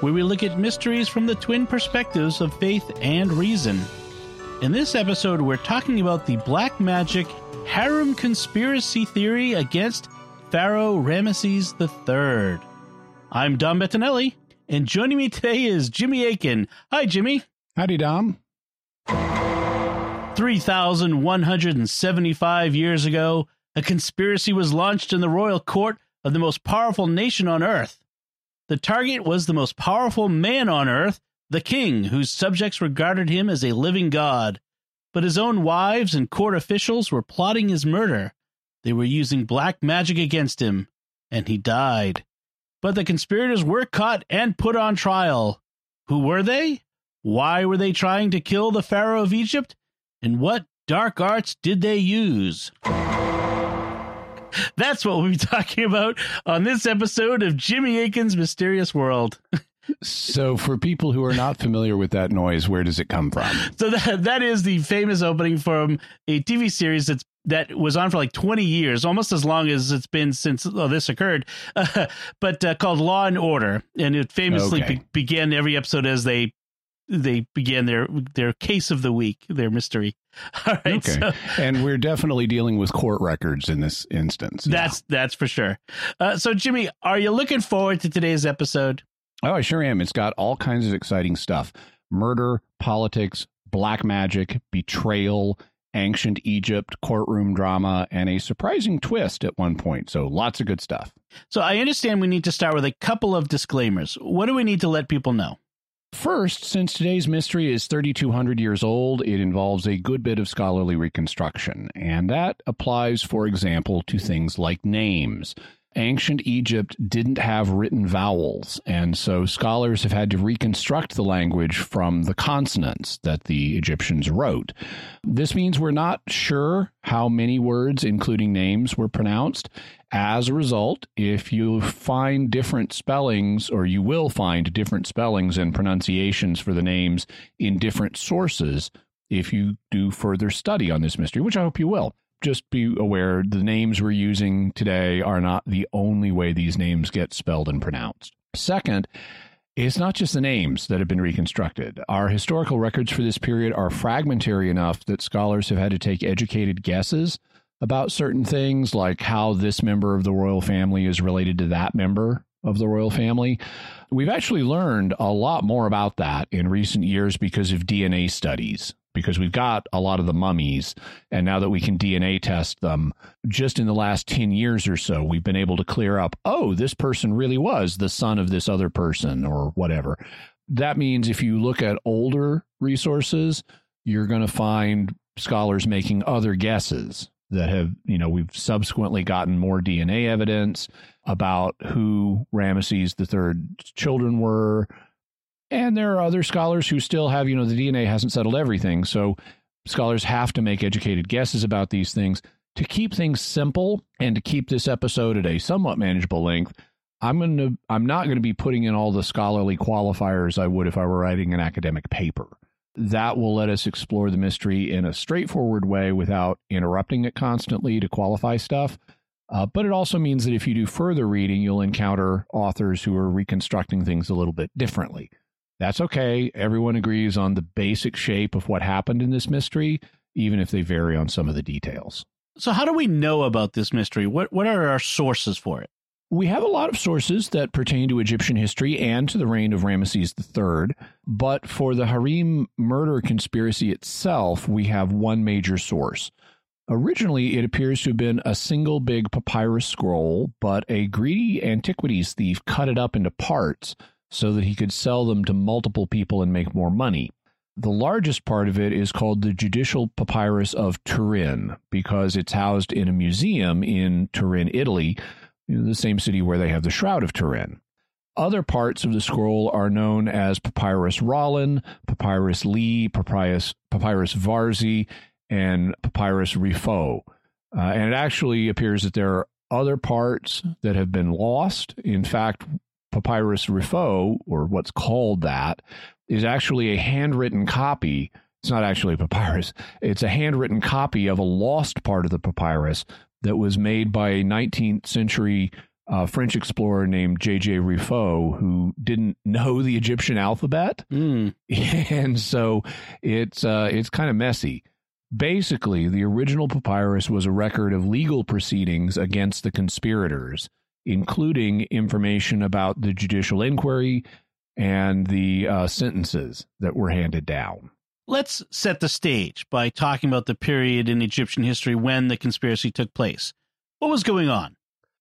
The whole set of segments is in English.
where we look at mysteries from the twin perspectives of faith and reason. In this episode, we're talking about the black magic harem conspiracy theory against Pharaoh Ramesses III. I'm Dom Bettinelli, and joining me today is Jimmy Akin. Hi, Jimmy. Howdy, Dom. 3,175 years ago, a conspiracy was launched in the royal court of the most powerful nation on earth. The target was the most powerful man on earth, the king, whose subjects regarded him as a living god. But his own wives and court officials were plotting his murder. They were using black magic against him, and he died. But the conspirators were caught and put on trial. Who were they? Why were they trying to kill the Pharaoh of Egypt? And what dark arts did they use? That's what we'll be talking about on this episode of Jimmy Akin's Mysterious World. so, for people who are not familiar with that noise, where does it come from? So that that is the famous opening from a TV series that's that was on for like 20 years, almost as long as it's been since oh, this occurred, uh, but uh, called Law and Order, and it famously Okay. be- began every episode as they they began their their case of the week, their mystery. All right, Okay. so and we're definitely dealing with court records in this instance. Yeah. that's that's for sure. Uh, so, Jimmy, are you looking forward to today's episode? Oh, I sure am. It's got all kinds of exciting stuff murder, politics, black magic, betrayal, ancient Egypt, courtroom drama, and a surprising twist at one point. So, lots of good stuff. So, I understand we need to start with a couple of disclaimers. What do we need to let people know? First, since today's mystery is 3,200 years old, it involves a good bit of scholarly reconstruction. And that applies, for example, to things like names. Ancient Egypt didn't have written vowels, and so scholars have had to reconstruct the language from the consonants that the Egyptians wrote. This means we're not sure how many words, including names, were pronounced. As a result, if you find different spellings, or you will find different spellings and pronunciations for the names in different sources, if you do further study on this mystery, which I hope you will, just be aware the names we're using today are not the only way these names get spelled and pronounced. Second, it's not just the names that have been reconstructed. Our historical records for this period are fragmentary enough that scholars have had to take educated guesses about certain things, like how this member of the royal family is related to that member of the royal family. We've actually learned a lot more about that in recent years because of DNA studies, because we've got a lot of the mummies. And now that we can DNA test them, just in the last 10 years or so, we've been able to clear up oh, this person really was the son of this other person or whatever. That means if you look at older resources, you're going to find scholars making other guesses that have, you know, we've subsequently gotten more DNA evidence about who Ramesses III's children were. And there are other scholars who still have, you know, the DNA hasn't settled everything. So scholars have to make educated guesses about these things. To keep things simple and to keep this episode at a somewhat manageable length, I'm going to I'm not going to be putting in all the scholarly qualifiers I would if I were writing an academic paper. That will let us explore the mystery in a straightforward way without interrupting it constantly to qualify stuff. Uh, but it also means that if you do further reading, you'll encounter authors who are reconstructing things a little bit differently. That's okay. Everyone agrees on the basic shape of what happened in this mystery, even if they vary on some of the details. So, how do we know about this mystery? What what are our sources for it? We have a lot of sources that pertain to Egyptian history and to the reign of Ramesses III, but for the harem murder conspiracy itself, we have one major source. Originally, it appears to have been a single big papyrus scroll, but a greedy antiquities thief cut it up into parts so that he could sell them to multiple people and make more money. The largest part of it is called the Judicial Papyrus of Turin because it's housed in a museum in Turin, Italy, know, the same city where they have the Shroud of Turin. Other parts of the scroll are known as Papyrus Rollin, Papyrus Lee, Papyrus, Papyrus Varzy, and Papyrus Rifaud. Uh, and it actually appears that there are other parts that have been lost. In fact, Papyrus Rifaud, or what's called that, is actually a handwritten copy. It's not actually a papyrus, it's a handwritten copy of a lost part of the papyrus that was made by a 19th century uh, French explorer named J.J. Rifaud, who didn't know the Egyptian alphabet, Mm. and so it's uh, it's kind of messy. Basically, the original papyrus was a record of legal proceedings against the conspirators, including information about the judicial inquiry and the uh, sentences that were handed down. Let's set the stage by talking about the period in Egyptian history when the conspiracy took place. What was going on?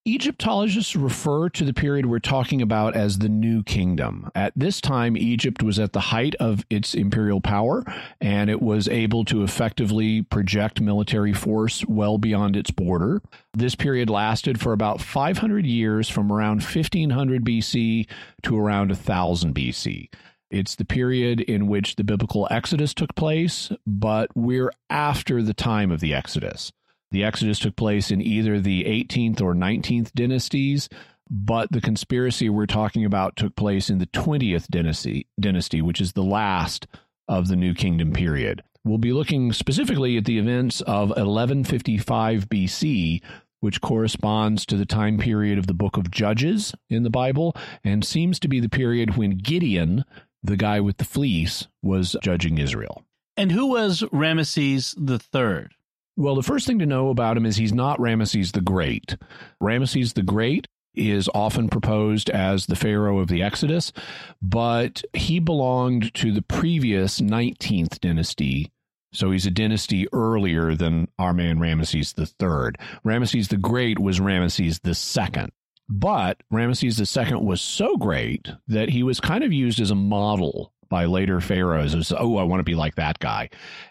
Egyptologists refer to the period we're talking about as the New Kingdom. At this time, Egypt was at the height of its imperial power, and it was able to effectively project military force well beyond its border. This period lasted for about 500 years from around 1500 BC to around 1000 BC. It's the period in which the biblical Exodus took place, but we're after the time of the Exodus. The Exodus took place in either the 18th or 19th dynasties, but the conspiracy we're talking about took place in the 20th dynasty, dynasty, which is the last of the New Kingdom period. We'll be looking specifically at the events of 1155 BC, which corresponds to the time period of the book of Judges in the Bible and seems to be the period when Gideon, the guy with the fleece, was judging Israel. And who was Ramesses the Third? Well, the first thing to know about him is he's not Ramesses the Great. Ramesses the Great is often proposed as the Pharaoh of the Exodus, but he belonged to the previous 19th dynasty. So he's a dynasty earlier than our man Ramesses Third. Ramesses the Great was Ramesses Second. But Ramesses II was so great that he was kind of used as a model by later pharaohs as, oh, I want to be like that guy.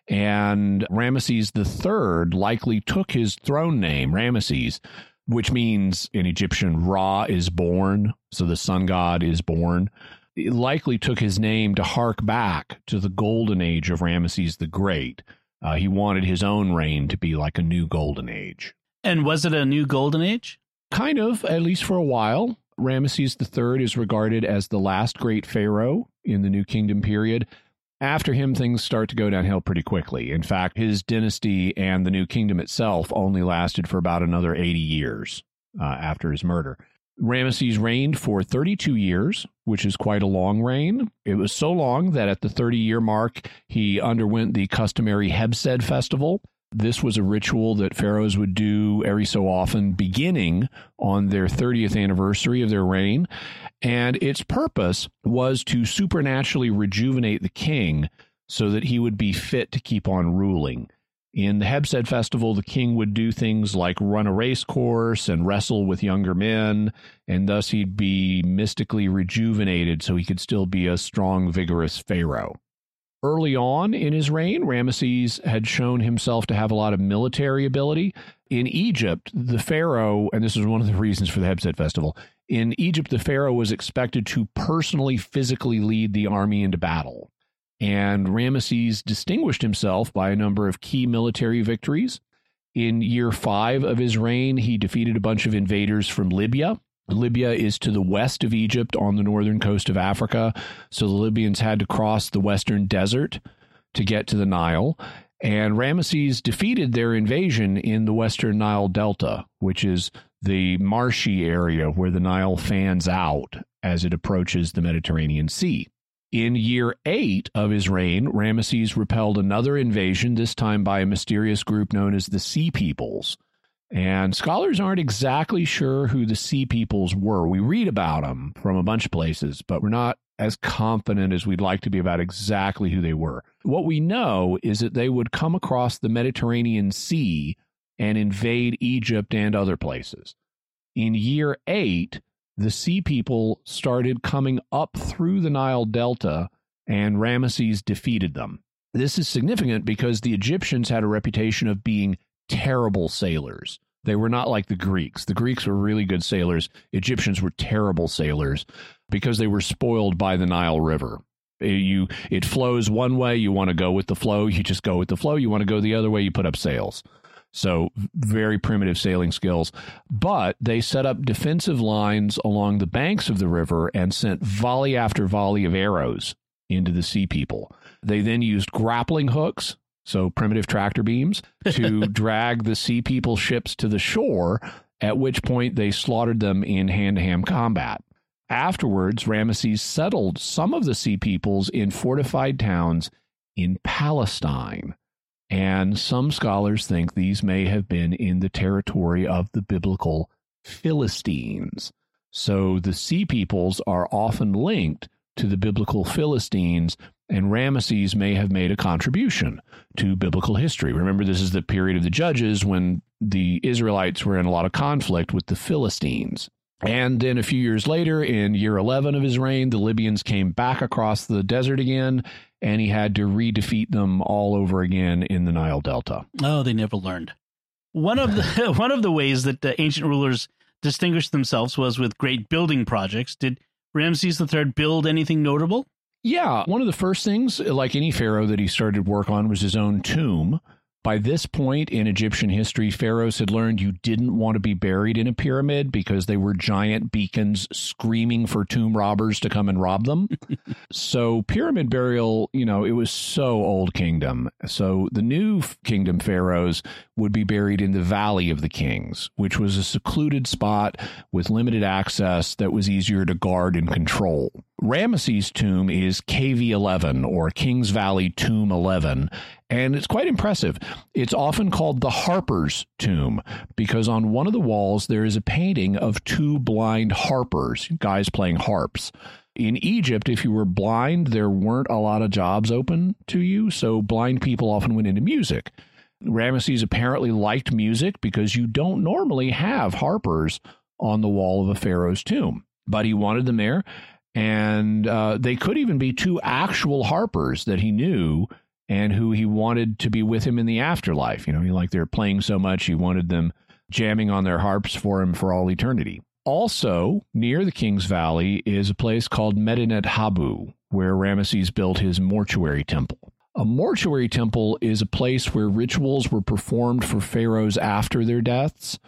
And Ramesses III likely took his throne name, Ramesses, which means in Egyptian, Ra is born. So the sun god is born. It likely took his name to hark back to the golden age of Ramesses the Great. Uh, he wanted his own reign to be like a new golden age. And was it a new golden age? Kind of, at least for a while. Ramesses III is regarded as the last great pharaoh in the New Kingdom period. After him, things start to go downhill pretty quickly. In fact, his dynasty and the New Kingdom itself only lasted for about another 80 years uh, after his murder. Ramesses reigned for 32 years, which is quite a long reign. It was so long that at the 30 year mark, he underwent the customary Hebsed festival. This was a ritual that pharaohs would do every so often, beginning on their 30th anniversary of their reign. And its purpose was to supernaturally rejuvenate the king so that he would be fit to keep on ruling. In the Hebsed festival, the king would do things like run a race course and wrestle with younger men, and thus he'd be mystically rejuvenated so he could still be a strong, vigorous pharaoh. Early on in his reign, Ramesses had shown himself to have a lot of military ability. In Egypt, the pharaoh, and this is one of the reasons for the Hebsed festival, in Egypt, the pharaoh was expected to personally, physically lead the army into battle. And Ramesses distinguished himself by a number of key military victories. In year five of his reign, he defeated a bunch of invaders from Libya. Libya is to the west of Egypt on the northern coast of Africa. So the Libyans had to cross the western desert to get to the Nile. And Ramesses defeated their invasion in the western Nile Delta, which is the marshy area where the Nile fans out as it approaches the Mediterranean Sea. In year eight of his reign, Ramesses repelled another invasion, this time by a mysterious group known as the Sea Peoples. And scholars aren't exactly sure who the Sea Peoples were. We read about them from a bunch of places, but we're not as confident as we'd like to be about exactly who they were. What we know is that they would come across the Mediterranean Sea and invade Egypt and other places. In year eight, the Sea People started coming up through the Nile Delta, and Ramesses defeated them. This is significant because the Egyptians had a reputation of being terrible sailors. They were not like the Greeks. The Greeks were really good sailors. Egyptians were terrible sailors because they were spoiled by the Nile River. Eh, you it flows one way, you want to go with the flow, you just go with the flow. You want to go the other way, you put up sails. So, very primitive sailing skills. But they set up defensive lines along the banks of the river and sent volley after volley of arrows into the sea people. They then used grappling hooks, so primitive tractor beams, to drag the sea people ships to the shore, at which point they slaughtered them in hand to hand combat. Afterwards, Ramesses settled some of the sea peoples in fortified towns in Palestine. And some scholars think these may have been in the territory of the biblical Philistines. So the sea peoples are often linked to the biblical Philistines, and Ramesses may have made a contribution to biblical history. Remember, this is the period of the Judges when the Israelites were in a lot of conflict with the Philistines. And then a few years later, in year 11 of his reign, the Libyans came back across the desert again, and he had to re defeat them all over again in the Nile Delta. Oh, they never learned. One of the one of the ways that the ancient rulers distinguished themselves was with great building projects. Did Ramses III build anything notable? Yeah, one of the first things, like any pharaoh that he started work on, was his own tomb. By this point in Egyptian history, pharaohs had learned you didn't want to be buried in a pyramid because they were giant beacons screaming for tomb robbers to come and rob them. so, pyramid burial, you know, it was so old kingdom. So, the new kingdom pharaohs would be buried in the Valley of the Kings, which was a secluded spot with limited access that was easier to guard and control. Ramesses' tomb is KV11 or Kings Valley Tomb 11, and it's quite impressive. It's often called the Harper's Tomb because on one of the walls there is a painting of two blind harpers, guys playing harps. In Egypt, if you were blind, there weren't a lot of jobs open to you, so blind people often went into music. Ramesses apparently liked music because you don't normally have harpers on the wall of a pharaoh's tomb, but he wanted them there. And uh, they could even be two actual harpers that he knew and who he wanted to be with him in the afterlife. You know, he like they're playing so much, he wanted them jamming on their harps for him for all eternity. Also, near the King's Valley is a place called Medinet Habu, where Ramesses built his mortuary temple. A mortuary temple is a place where rituals were performed for pharaohs after their deaths.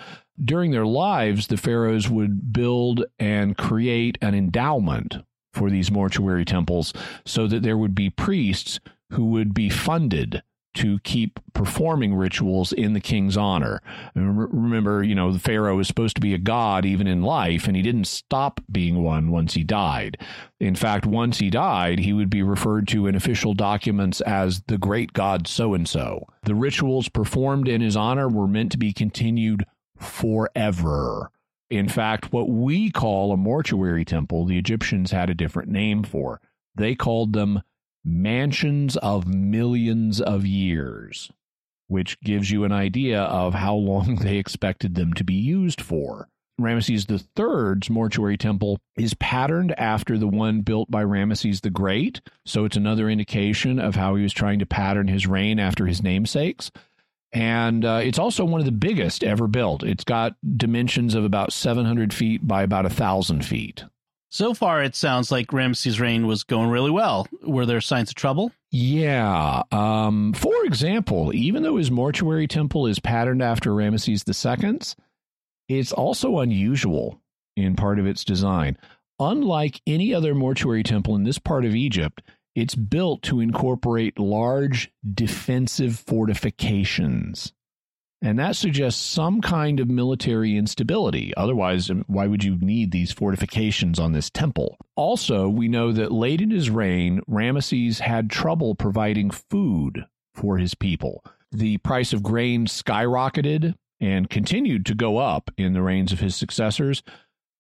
During their lives, the pharaohs would build and create an endowment for these mortuary temples so that there would be priests who would be funded to keep performing rituals in the king's honor. Remember, you know, the pharaoh was supposed to be a god even in life, and he didn't stop being one once he died. In fact, once he died, he would be referred to in official documents as the great god so and so. The rituals performed in his honor were meant to be continued forever. In fact, what we call a mortuary temple, the Egyptians had a different name for. They called them mansions of millions of years, which gives you an idea of how long they expected them to be used for. Ramesses III's mortuary temple is patterned after the one built by Ramesses the Great, so it's another indication of how he was trying to pattern his reign after his namesakes. And uh, it's also one of the biggest ever built. It's got dimensions of about 700 feet by about 1,000 feet. So far, it sounds like Ramses' reign was going really well. Were there signs of trouble? Yeah. Um, for example, even though his mortuary temple is patterned after Ramesses II's, it's also unusual in part of its design. Unlike any other mortuary temple in this part of Egypt, it's built to incorporate large defensive fortifications. And that suggests some kind of military instability. Otherwise, why would you need these fortifications on this temple? Also, we know that late in his reign, Ramesses had trouble providing food for his people. The price of grain skyrocketed and continued to go up in the reigns of his successors.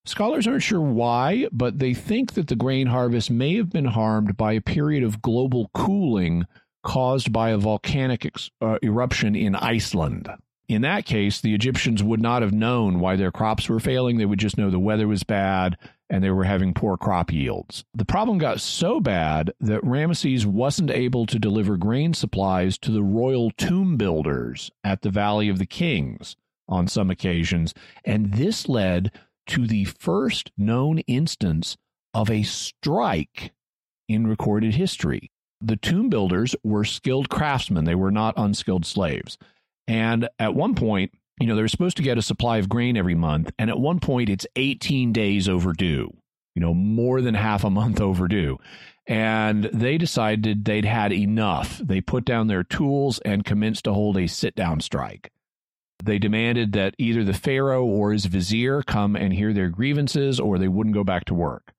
Scholars aren't sure why, but they think that the grain harvest may have been harmed by a period of global cooling caused by a volcanic ex- uh, eruption in Iceland. In that case, the Egyptians would not have known why their crops were failing. They would just know the weather was bad and they were having poor crop yields. The problem got so bad that Ramesses wasn't able to deliver grain supplies to the royal tomb builders at the Valley of the Kings, on some occasions. And this led to the first known instance of a strike in recorded history. The tomb builders were skilled craftsmen, they were not unskilled slaves. And at one point, you know, they're supposed to get a supply of grain every month. And at one point, it's 18 days overdue, you know, more than half a month overdue. And they decided they'd had enough. They put down their tools and commenced to hold a sit down strike. They demanded that either the Pharaoh or his vizier come and hear their grievances or they wouldn't go back to work.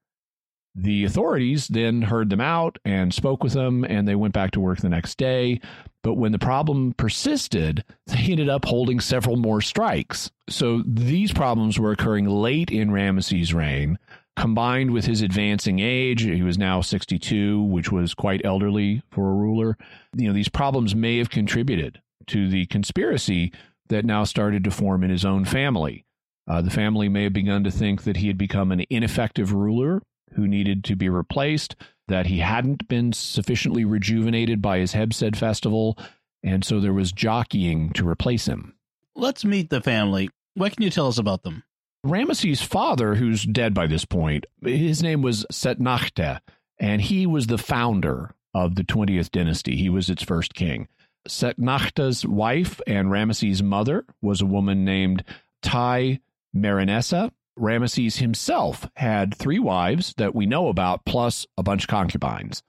The authorities then heard them out and spoke with them, and they went back to work the next day. But when the problem persisted, they ended up holding several more strikes. So these problems were occurring late in Ramesses' reign, combined with his advancing age. He was now 62, which was quite elderly for a ruler. You know, these problems may have contributed to the conspiracy that now started to form in his own family. Uh, the family may have begun to think that he had become an ineffective ruler who needed to be replaced, that he hadn't been sufficiently rejuvenated by his Hebsed festival, and so there was jockeying to replace him. Let's meet the family. What can you tell us about them? Ramesses' father, who's dead by this point, his name was Setnakhte, and he was the founder of the 20th dynasty. He was its first king. Setnakhta's wife and Ramesses' mother was a woman named Tai Merenessa. Ramesses himself had three wives that we know about, plus a bunch of concubines.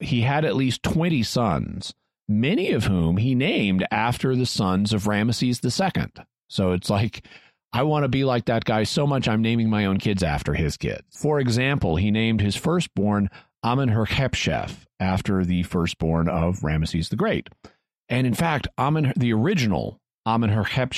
He had at least 20 sons, many of whom he named after the sons of Ramesses II. So it's like, I want to be like that guy so much I'm naming my own kids after his kids. For example, he named his firstborn Amenhotep after the firstborn of Ramesses the Great. And in fact, Amen, the original Amenhotep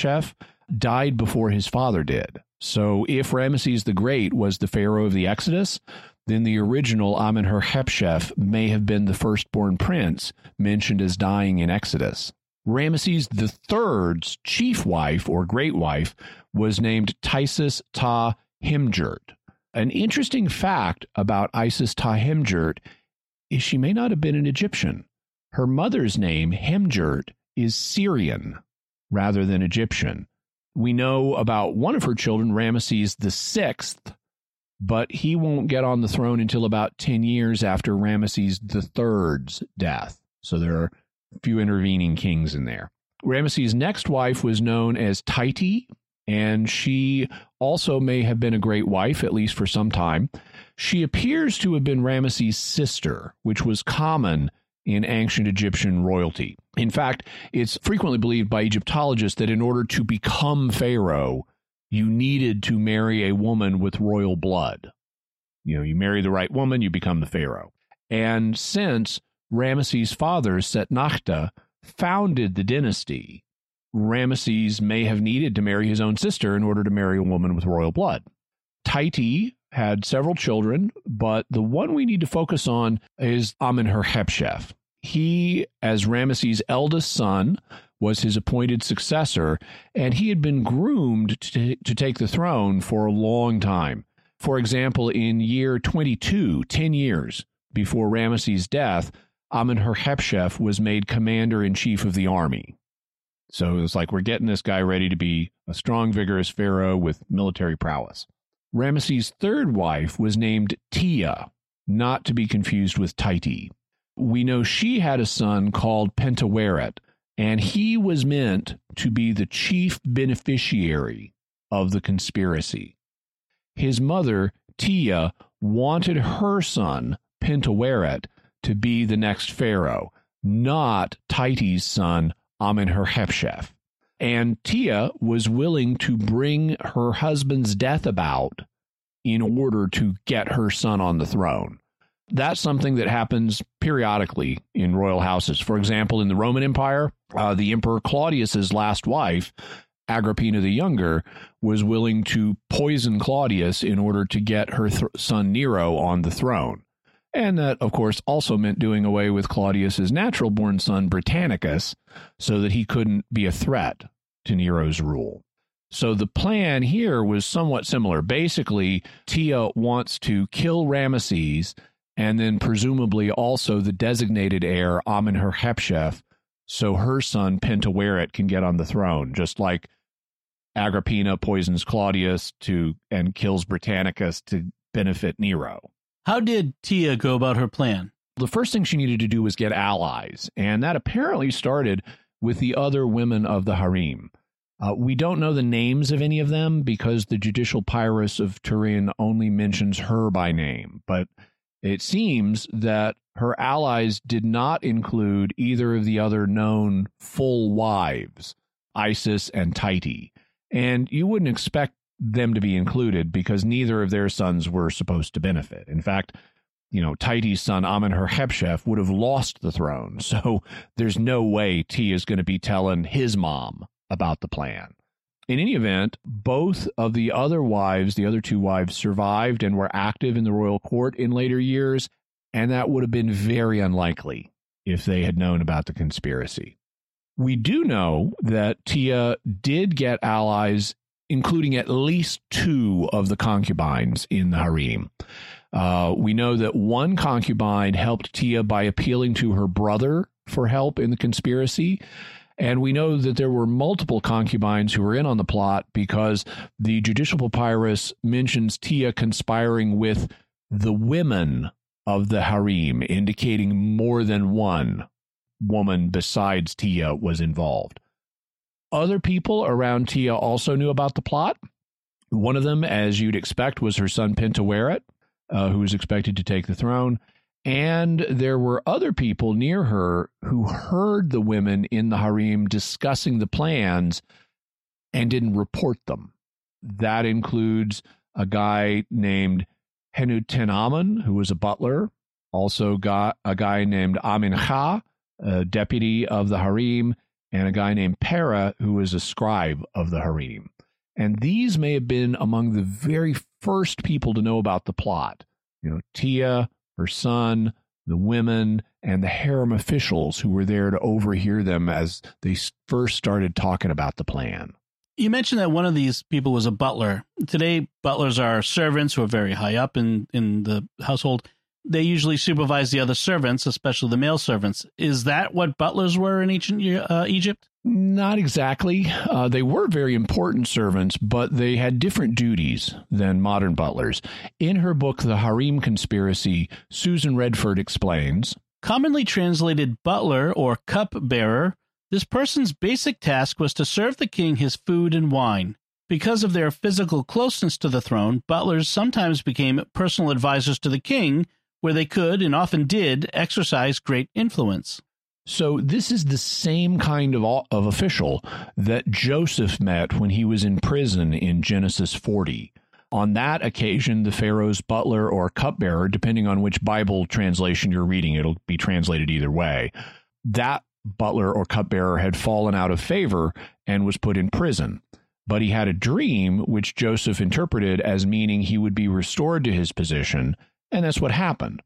died before his father did. So if Ramesses the Great was the pharaoh of the Exodus, then the original Amenhotep may have been the firstborn prince mentioned as dying in Exodus. Ramesses III's chief wife or great wife was named Isis Ta Himjurt. An interesting fact about Isis Ta Himjurt is she may not have been an Egyptian. Her mother's name, Hemjurt, is Syrian rather than Egyptian. We know about one of her children, Ramesses Sixth, but he won't get on the throne until about 10 years after Ramesses Third's death. So there are a few intervening kings in there. Ramesses' next wife was known as Titi, and she also may have been a great wife, at least for some time. She appears to have been Ramesses' sister, which was common in ancient Egyptian royalty. In fact, it's frequently believed by Egyptologists that in order to become pharaoh, you needed to marry a woman with royal blood. You know, you marry the right woman, you become the pharaoh. And since Ramesses' father, Setnakhte, founded the dynasty, Ramesses may have needed to marry his own sister in order to marry a woman with royal blood. Taiti had several children, but the one we need to focus on is Amenhotep. He, as Ramesses' eldest son, was his appointed successor, and he had been groomed to, to take the throne for a long time. For example, in year 22, 10 years before Ramesses' death, Amenhotep was made commander in chief of the army. So it was like, we're getting this guy ready to be a strong, vigorous pharaoh with military prowess. Ramesses' third wife was named Tia, not to be confused with Titi. We know she had a son called Pentaweret, and he was meant to be the chief beneficiary of the conspiracy. His mother, Tia, wanted her son, Pentaweret, to be the next pharaoh, not Titi's son, Amenhotep and Tia was willing to bring her husband's death about in order to get her son on the throne. That's something that happens periodically in royal houses. For example, in the Roman Empire, uh, the Emperor Claudius's last wife, Agrippina the Younger, was willing to poison Claudius in order to get her th- son Nero on the throne. And that, of course, also meant doing away with Claudius's natural born son, Britannicus, so that he couldn't be a threat to Nero's rule. So the plan here was somewhat similar. Basically, Tia wants to kill Ramesses and then presumably also the designated heir, Amenhotep, so her son Pentaweret can get on the throne, just like Agrippina poisons Claudius to and kills Britannicus to benefit Nero. How did Tia go about her plan? The first thing she needed to do was get allies, and that apparently started with the other women of the harem. Uh, we don't know the names of any of them because the judicial papyrus of Turin only mentions her by name, but it seems that her allies did not include either of the other known full wives, Isis and Tite. And you wouldn't expect them to be included because neither of their sons were supposed to benefit. In fact, you know, Tite's son Amenhotep would have lost the throne. So there's no way T is going to be telling his mom about the plan. In any event, both of the other wives, the other two wives, survived and were active in the royal court in later years, and that would have been very unlikely if they had known about the conspiracy. We do know that Tia did get allies, including at least two of the concubines in the harem. Uh, we know that one concubine helped Tia by appealing to her brother for help in the conspiracy. And we know that there were multiple concubines who were in on the plot because the judicial papyrus mentions Tia conspiring with the women of the harem, indicating more than one woman besides Tia was involved. Other people around Tia also knew about the plot. One of them, as you'd expect, was her son Pentaweret, uh, who was expected to take the throne. And there were other people near her who heard the women in the harem discussing the plans and didn't report them. That includes a guy named Henutenamen, who was a butler, also got a guy named Amin Kha, a deputy of the harem, and a guy named Para, who was a scribe of the harem. And these may have been among the very first people to know about the plot. You know, Tia, her son, the women, and the harem officials who were there to overhear them as they first started talking about the plan. You mentioned that one of these people was a butler. Today, butlers are servants who are very high up in, in the household. They usually supervise the other servants, especially the male servants. Is that what butlers were in ancient uh, Egypt? Not exactly. Uh, they were very important servants, but they had different duties than modern butlers. In her book, The Harem Conspiracy, Susan Redford explains Commonly translated butler or cup bearer, this person's basic task was to serve the king his food and wine. Because of their physical closeness to the throne, butlers sometimes became personal advisors to the king, where they could, and often did, exercise great influence. So this is the same kind of of official that Joseph met when he was in prison in Genesis 40. On that occasion, the Pharaoh's butler or cupbearer, depending on which Bible translation you're reading, it'll be translated either way. That butler or cupbearer had fallen out of favor and was put in prison. But he had a dream which Joseph interpreted as meaning he would be restored to his position, and that's what happened.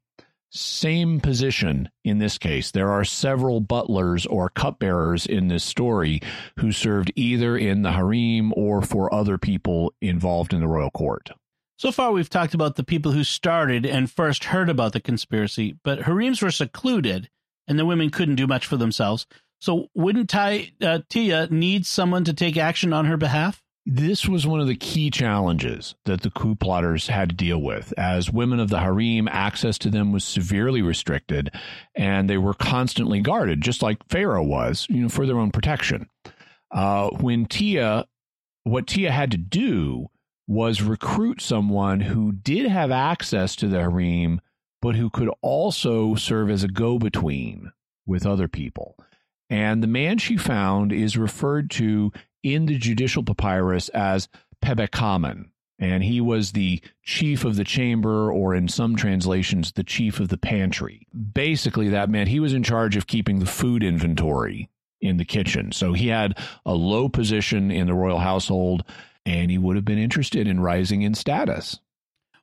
Same position in this case. There are several butlers or cupbearers in this story who served either in the harem or for other people involved in the royal court. So far, we've talked about the people who started and first heard about the conspiracy, but harems were secluded and the women couldn't do much for themselves. So, wouldn't Ty, uh, Tia need someone to take action on her behalf? This was one of the key challenges that the coup plotters had to deal with. As women of the harem, access to them was severely restricted, and they were constantly guarded, just like Pharaoh was, you know, for their own protection. Uh, when Tia, what Tia had to do was recruit someone who did have access to the harem, but who could also serve as a go between with other people. And the man she found is referred to in the judicial papyrus as Pebekamen, and he was the chief of the chamber, or in some translations, the chief of the pantry. Basically, that meant he was in charge of keeping the food inventory in the kitchen. So he had a low position in the royal household, and he would have been interested in rising in status.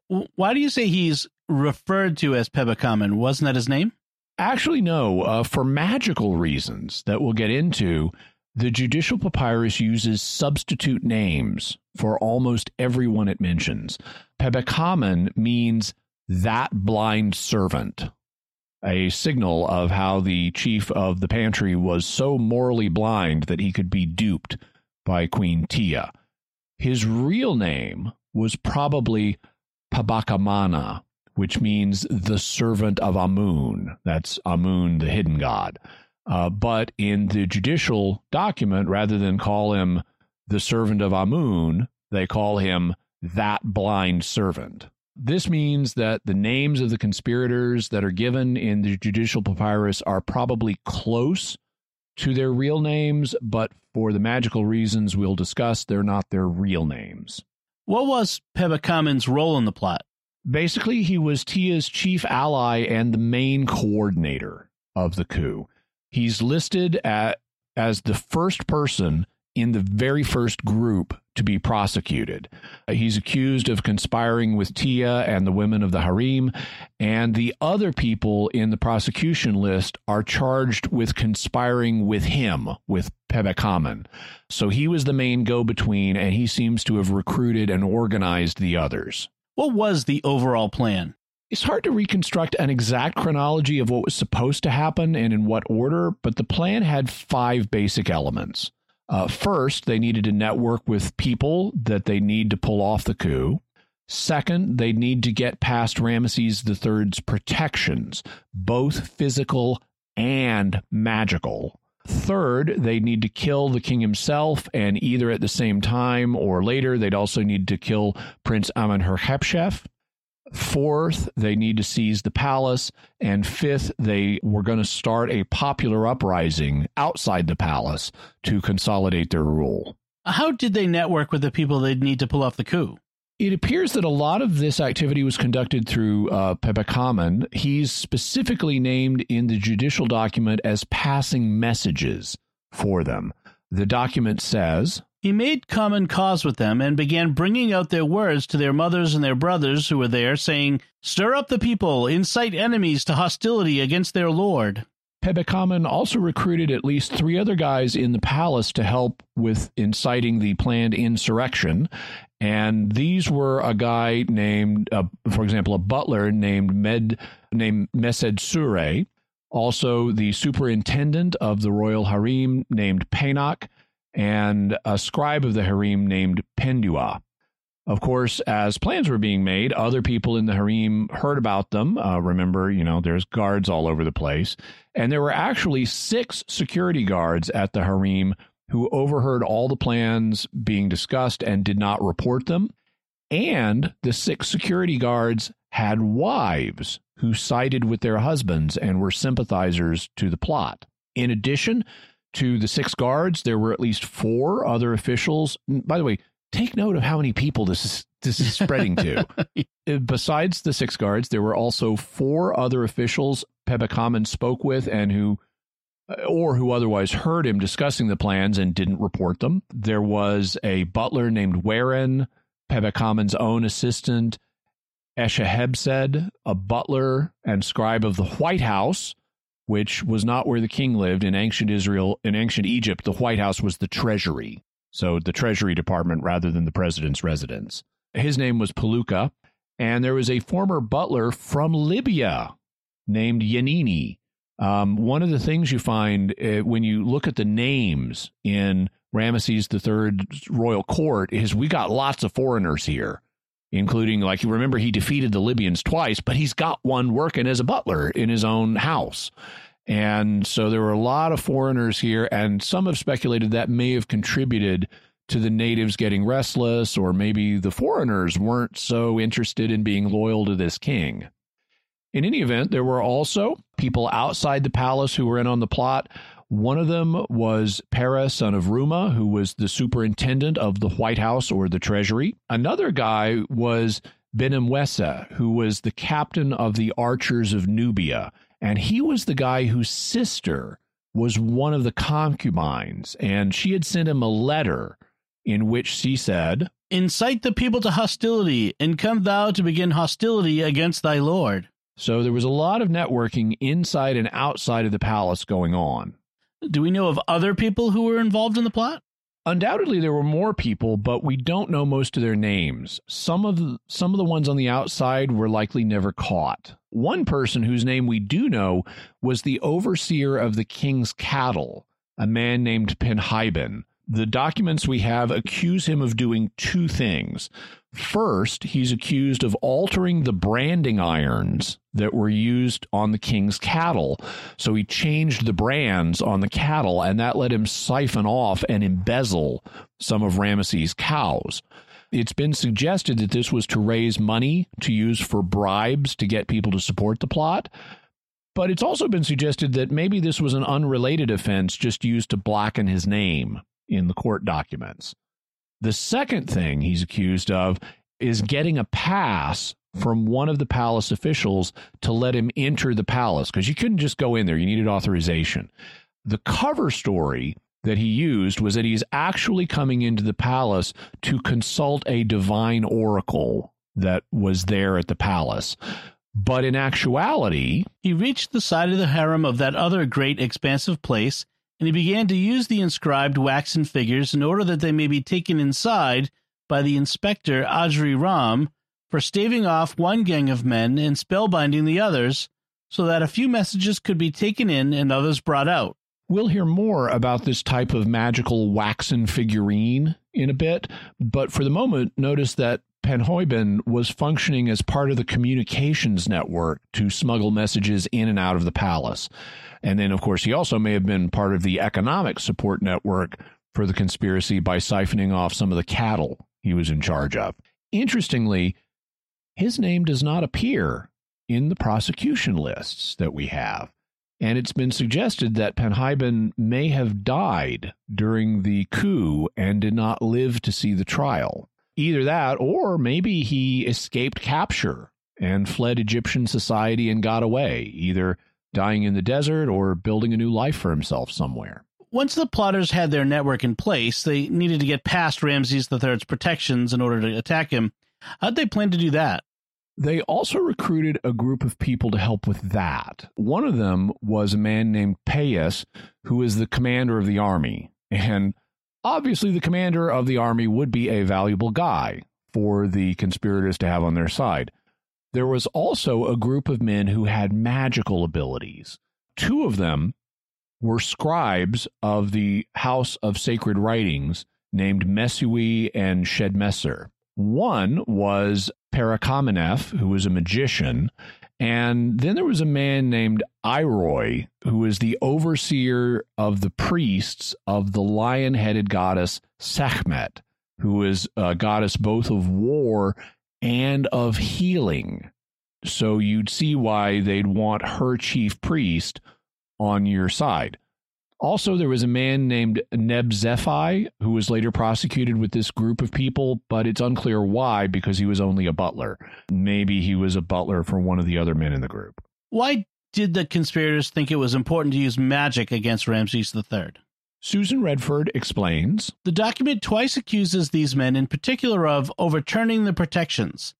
Why do you say he's referred to as Pebekamen? Wasn't that his name? Actually, no. Uh, for magical reasons that we'll get into, the judicial papyrus uses substitute names for almost everyone it mentions. Pebekamen means that blind servant, a signal of how the chief of the pantry was so morally blind that he could be duped by Queen Tia. His real name was probably Pabakamana, which means the servant of Amun. That's Amun, the hidden god. Uh, but in the judicial document, rather than call him the servant of Amun, they call him that blind servant. This means that the names of the conspirators that are given in the judicial papyrus are probably close to their real names, but for the magical reasons we'll discuss, they're not their real names. What was Pebekamen's role in the plot? Basically, he was Tia's chief ally and the main coordinator of the coup. He's listed at, as the first person in the very first group to be prosecuted. He's accused of conspiring with Tia and the women of the harem, and the other people in the prosecution list are charged with conspiring with him, with Pebekamen. So he was the main go between, and he seems to have recruited and organized the others. What was the overall plan? It's hard to reconstruct an exact chronology of what was supposed to happen and in what order, but the plan had five basic elements. Uh, first, they needed to network with people that they need to pull off the coup. Second, they need to get past Ramesses III's protections, both physical and magical. Third, they need to kill the king himself, and either at the same time or later, they'd also need to kill Prince Amenhotep. Fourth, they need to seize the palace. And fifth, they were going to start a popular uprising outside the palace to consolidate their rule. How did they network with the people they'd need to pull off the coup? It appears that a lot of this activity was conducted through uh, Pebekamen. He's specifically named in the judicial document as passing messages for them. The document says He made common cause with them and began bringing out their words to their mothers and their brothers who were there, saying, Stir up the people, incite enemies to hostility against their lord. Pebekamen also recruited at least three other guys in the palace to help with inciting the planned insurrection. And these were a guy named, uh, for example, a butler named Med named Mesed Sure, also the superintendent of the royal harem named Penok, and a scribe of the harem named Pendua. Of course, as plans were being made, other people in the harem heard about them. Uh, remember, you know, there's guards all over the place. And there were actually six security guards at the harem who overheard all the plans being discussed and did not report them. And the six security guards had wives who sided with their husbands and were sympathizers to the plot. In addition to the six guards, there were at least four other officials. By the way, take note of how many people this is this is spreading to. Uh, besides the six guards, there were also four other officials Pebekamen spoke with and who uh, or who otherwise heard him discussing the plans and didn't report them. There was a butler named Waren, Pebekamen's own assistant, Eshahebsed, a butler and scribe of the White House, which was not where the king lived in ancient Israel. In ancient Egypt, the White House was the treasury. So the treasury department rather than the president's residence. His name was Peluka. And there was a former butler from Libya named Yanini. Um, one of the things you find uh, when you look at the names in Ramesses III's royal court is we got lots of foreigners here, including, like, you remember he defeated the Libyans twice, but he's got one working as a butler in his own house. And so there were a lot of foreigners here, and some have speculated that may have contributed to the natives getting restless, or maybe the foreigners weren't so interested in being loyal to this king. In any event, there were also people outside the palace who were in on the plot. One of them was Pera, son of Ruma, who was the superintendent of the White House or the Treasury. Another guy was Benimwesa, who was the captain of the archers of Nubia. And he was the guy whose sister was one of the concubines. And she had sent him a letter in which she said, Incite the people to hostility, and come thou to begin hostility against thy lord. So there was a lot of networking inside and outside of the palace going on. Do we know of other people who were involved in the plot? Undoubtedly, there were more people, but we don't know most of their names. Some of the, some of the ones on the outside were likely never caught. One person whose name we do know was the overseer of the king's cattle, a man named Penhyben. The documents we have accuse him of doing two things. First, he's accused of altering the branding irons that were used on the king's cattle. So he changed the brands on the cattle, and that let him siphon off and embezzle some of Ramesses' cows. It's been suggested that this was to raise money to use for bribes to get people to support the plot. But it's also been suggested that maybe this was an unrelated offense just used to blacken his name in the court documents. The second thing he's accused of is getting a pass from one of the palace officials to let him enter the palace because you couldn't just go in there, you needed authorization. The cover story that he used was that he's actually coming into the palace to consult a divine oracle that was there at the palace. But in actuality, he reached the side of the harem of that other great expansive place and he began to use the inscribed waxen figures in order that they may be taken inside by the inspector Ajri Ram for staving off one gang of men and spellbinding the others, so that a few messages could be taken in and others brought out. We'll hear more about this type of magical waxen figurine in a bit, but for the moment, notice that Penhuyben was functioning as part of the communications network to smuggle messages in and out of the palace. And then, of course, he also may have been part of the economic support network for the conspiracy by siphoning off some of the cattle he was in charge of. Interestingly, his name does not appear in the prosecution lists that we have. And it's been suggested that Penhuyben may have died during the coup and did not live to see the trial. Either that, or maybe he escaped capture and fled Egyptian society and got away, either dying in the desert or building a new life for himself somewhere. Once the plotters had their network in place, they needed to get past Ramses III's protections in order to attack him. How'd they plan to do that? They also recruited a group of people to help with that. One of them was a man named Payas, who is the commander of the army. And obviously, the commander of the army would be a valuable guy for the conspirators to have on their side. There was also a group of men who had magical abilities. Two of them were scribes of the House of Sacred Writings named Mesui and Shedmesser. One was Parakhamenef, who was a magician, and then there was a man named Iroy, who was the overseer of the priests of the lion headed goddess Sekhmet, who is a goddess both of war and of healing. So you'd see why they'd want her chief priest on your side. Also, there was a man named Neb Zephi who was later prosecuted with this group of people, but it's unclear why because he was only a butler. Maybe he was a butler for one of the other men in the group. Why did the conspirators think it was important to use magic against Ramses III? Susan Redford explains The document twice accuses these men in particular of overturning the protections.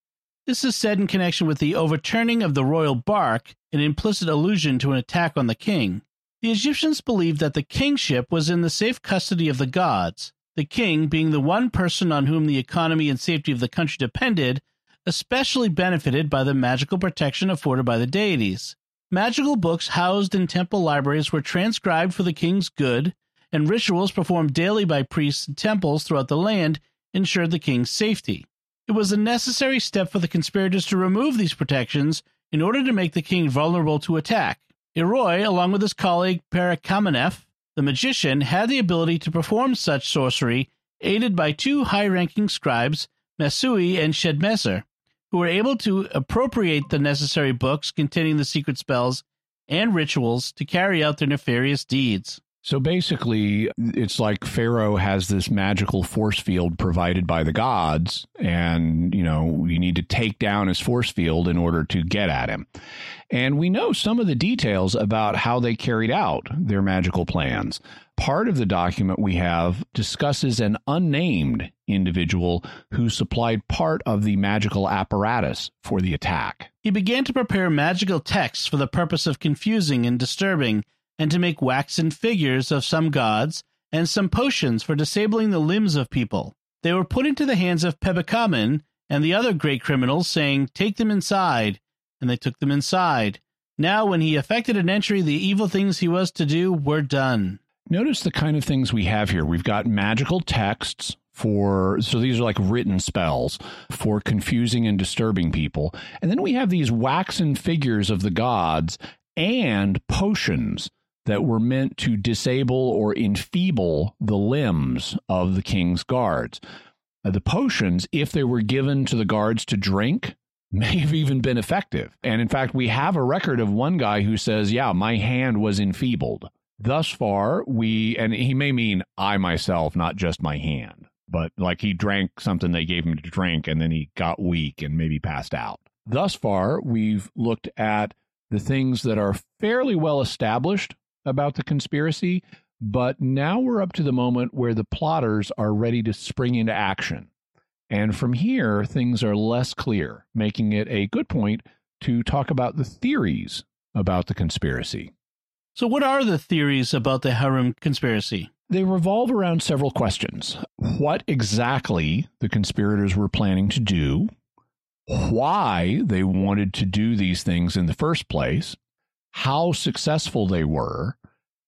This is said in connection with the overturning of the royal bark, an implicit allusion to an attack on the king. The Egyptians believed that the kingship was in the safe custody of the gods, the king being the one person on whom the economy and safety of the country depended, especially benefited by the magical protection afforded by the deities. Magical books housed in temple libraries were transcribed for the king's good, and rituals performed daily by priests in temples throughout the land ensured the king's safety. It was a necessary step for the conspirators to remove these protections in order to make the king vulnerable to attack. Iroy, along with his colleague Parakhamenef, the magician, had the ability to perform such sorcery, aided by two high ranking scribes, Mesui and Shedmesser, who were able to appropriate the necessary books containing the secret spells and rituals to carry out their nefarious deeds. So basically, it's like Pharaoh has this magical force field provided by the gods, and, you know, you need to take down his force field in order to get at him. And we know some of the details about how they carried out their magical plans. Part of the document we have discusses an unnamed individual who supplied part of the magical apparatus for the attack. He began to prepare magical texts for the purpose of confusing and disturbing and to make waxen figures of some gods, and some potions for disabling the limbs of people. They were put into the hands of Pebekamen and the other great criminals, saying, Take them inside. And they took them inside. Now, when he effected an entry, the evil things he was to do were done. Notice the kind of things we have here. We've got magical texts for, so these are like written spells for confusing and disturbing people. And then we have these waxen figures of the gods and potions that were meant to disable or enfeeble the limbs of the king's guards. Uh, the potions, if they were given to the guards to drink, may have even been effective. And in fact, we have a record of one guy who says, Yeah, my hand was enfeebled. Thus far, we, and he may mean I myself, not just my hand, but like he drank something they gave him to drink and then he got weak and maybe passed out. Thus far, we've looked at the things that are fairly well established about the conspiracy, but now we're up to the moment where the plotters are ready to spring into action. And from here, things are less clear, making it a good point to talk about the theories about the conspiracy. So, what are the theories about the Harem conspiracy? They revolve around several questions. What exactly the conspirators were planning to do, why they wanted to do these things in the first place, how successful they were,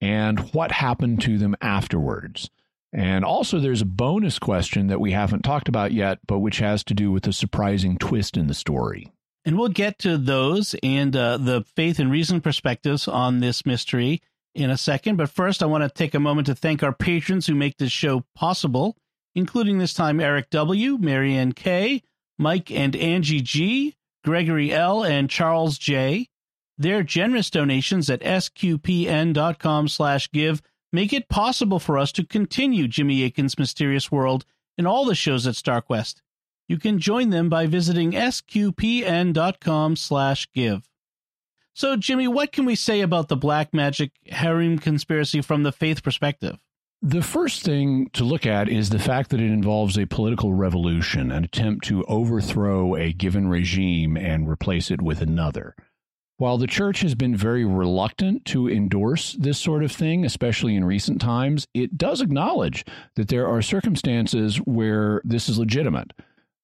and what happened to them afterwards. And also, there's a bonus question that we haven't talked about yet, but which has to do with a surprising twist in the story. And we'll get to those and uh, the faith and reason perspectives on this mystery in a second. But first, I want to take a moment to thank our patrons who make this show possible, including this time Eric W., Marianne K., Mike and Angie G., Gregory L., and Charles J. Their generous donations at sqpn.com slash give make it possible for us to continue Jimmy Akin's Mysterious World and all the shows at StarQuest. You can join them by visiting sqpn.com slash give. So, Jimmy, what can we say about the black magic harem conspiracy from the faith perspective? The first thing to look at is the fact that it involves a political revolution, an attempt to overthrow a given regime and replace it with another. While the church has been very reluctant to endorse this sort of thing, especially in recent times, it does acknowledge that there are circumstances where this is legitimate.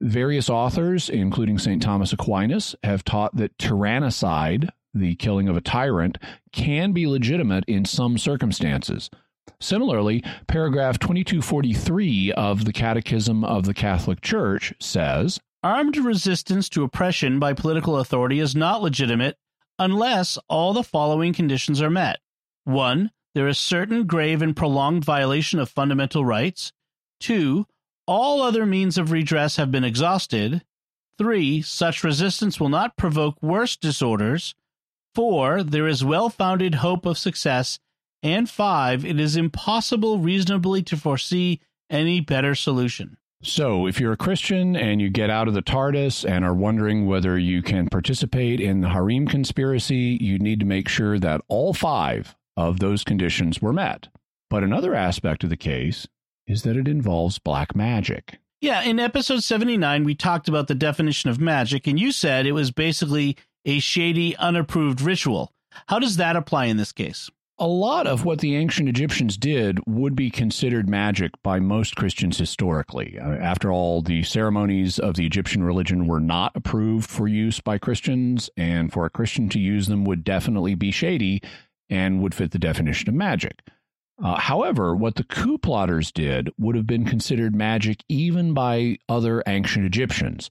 Various authors, including St. Thomas Aquinas, have taught that tyrannicide, the killing of a tyrant, can be legitimate in some circumstances. Similarly, paragraph 2243 of the Catechism of the Catholic Church says Armed resistance to oppression by political authority is not legitimate unless all the following conditions are met. 1. There is certain grave and prolonged violation of fundamental rights. 2. All other means of redress have been exhausted. 3. Such resistance will not provoke worse disorders. 4. There is well founded hope of success. And 5. It is impossible reasonably to foresee any better solution. So, if you're a Christian and you get out of the TARDIS and are wondering whether you can participate in the harem conspiracy, you need to make sure that all five of those conditions were met. But another aspect of the case is that it involves black magic. Yeah, in episode 79, we talked about the definition of magic, and you said it was basically a shady, unapproved ritual. How does that apply in this case? A lot of what the ancient Egyptians did would be considered magic by most Christians historically. Uh, after all, the ceremonies of the Egyptian religion were not approved for use by Christians, and for a Christian to use them would definitely be shady and would fit the definition of magic. Uh, however, what the coup plotters did would have been considered magic even by other ancient Egyptians.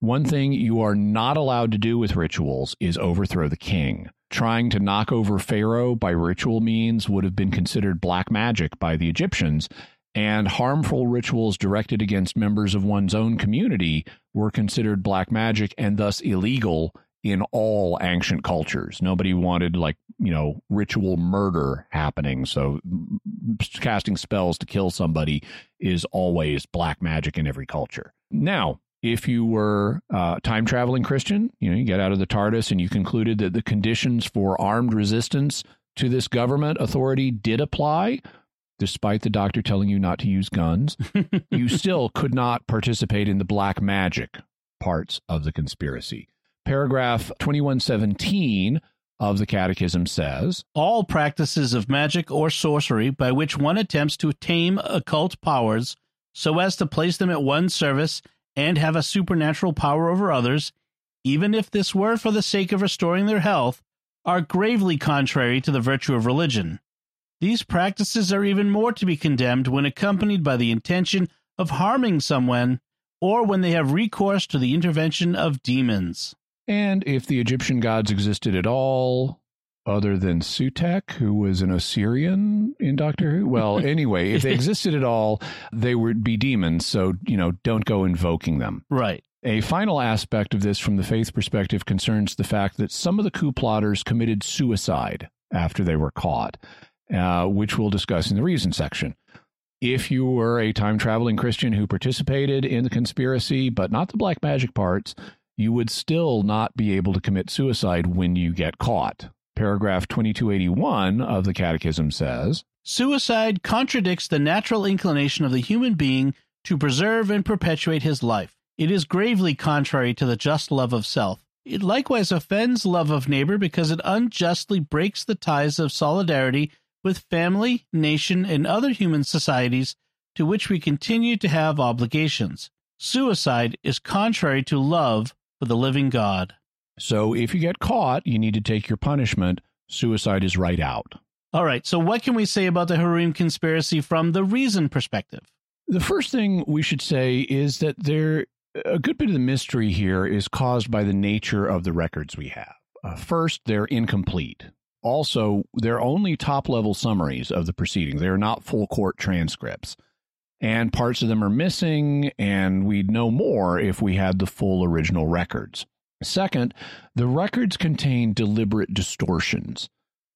One thing you are not allowed to do with rituals is overthrow the king trying to knock over Pharaoh by ritual means would have been considered black magic by the Egyptians, and harmful rituals directed against members of one's own community were considered black magic and thus illegal in all ancient cultures. Nobody wanted, like, you know, ritual murder happening. So casting spells to kill somebody is always black magic in every culture. Now, if you were uh, time traveling Christian, you know, you get out of the TARDIS and you concluded that the conditions for armed resistance to this government authority did apply, despite the doctor telling you not to use guns, you still could not participate in the black magic parts of the conspiracy. Paragraph 2117 of the Catechism says All practices of magic or sorcery by which one attempts to tame occult powers so as to place them at one's service and have a supernatural power over others, even if this were for the sake of restoring their health, are gravely contrary to the virtue of religion. These practices are even more to be condemned when accompanied by the intention of harming someone or when they have recourse to the intervention of demons. And if the Egyptian gods existed at all, other than Sutekh, who was an Osirian in Doctor Who. Well, anyway, if they existed at all, they would be demons. So, you know, don't go invoking them. Right. A final aspect of this from the faith perspective concerns the fact that some of the coup plotters committed suicide after they were caught, uh, which we'll discuss in the reason section. If you were a time traveling Christian who participated in the conspiracy, but not the black magic parts, you would still not be able to commit suicide when you get caught. Paragraph 2281 of the Catechism says Suicide contradicts the natural inclination of the human being to preserve and perpetuate his life. It is gravely contrary to the just love of self. It likewise offends love of neighbor because it unjustly breaks the ties of solidarity with family, nation, and other human societies to which we continue to have obligations. Suicide is contrary to love for the living God. So if you get caught, you need to take your punishment. Suicide is right out. All right, so what can we say about the Harem conspiracy from the reason perspective? The first thing we should say is that there a good bit of the mystery here is caused by the nature of the records we have. Uh, first, they're incomplete. Also, they're only top level summaries of the proceedings. They're not full court transcripts. And parts of them are missing, and we'd know more if we had the full original records. Second, the records contain deliberate distortions.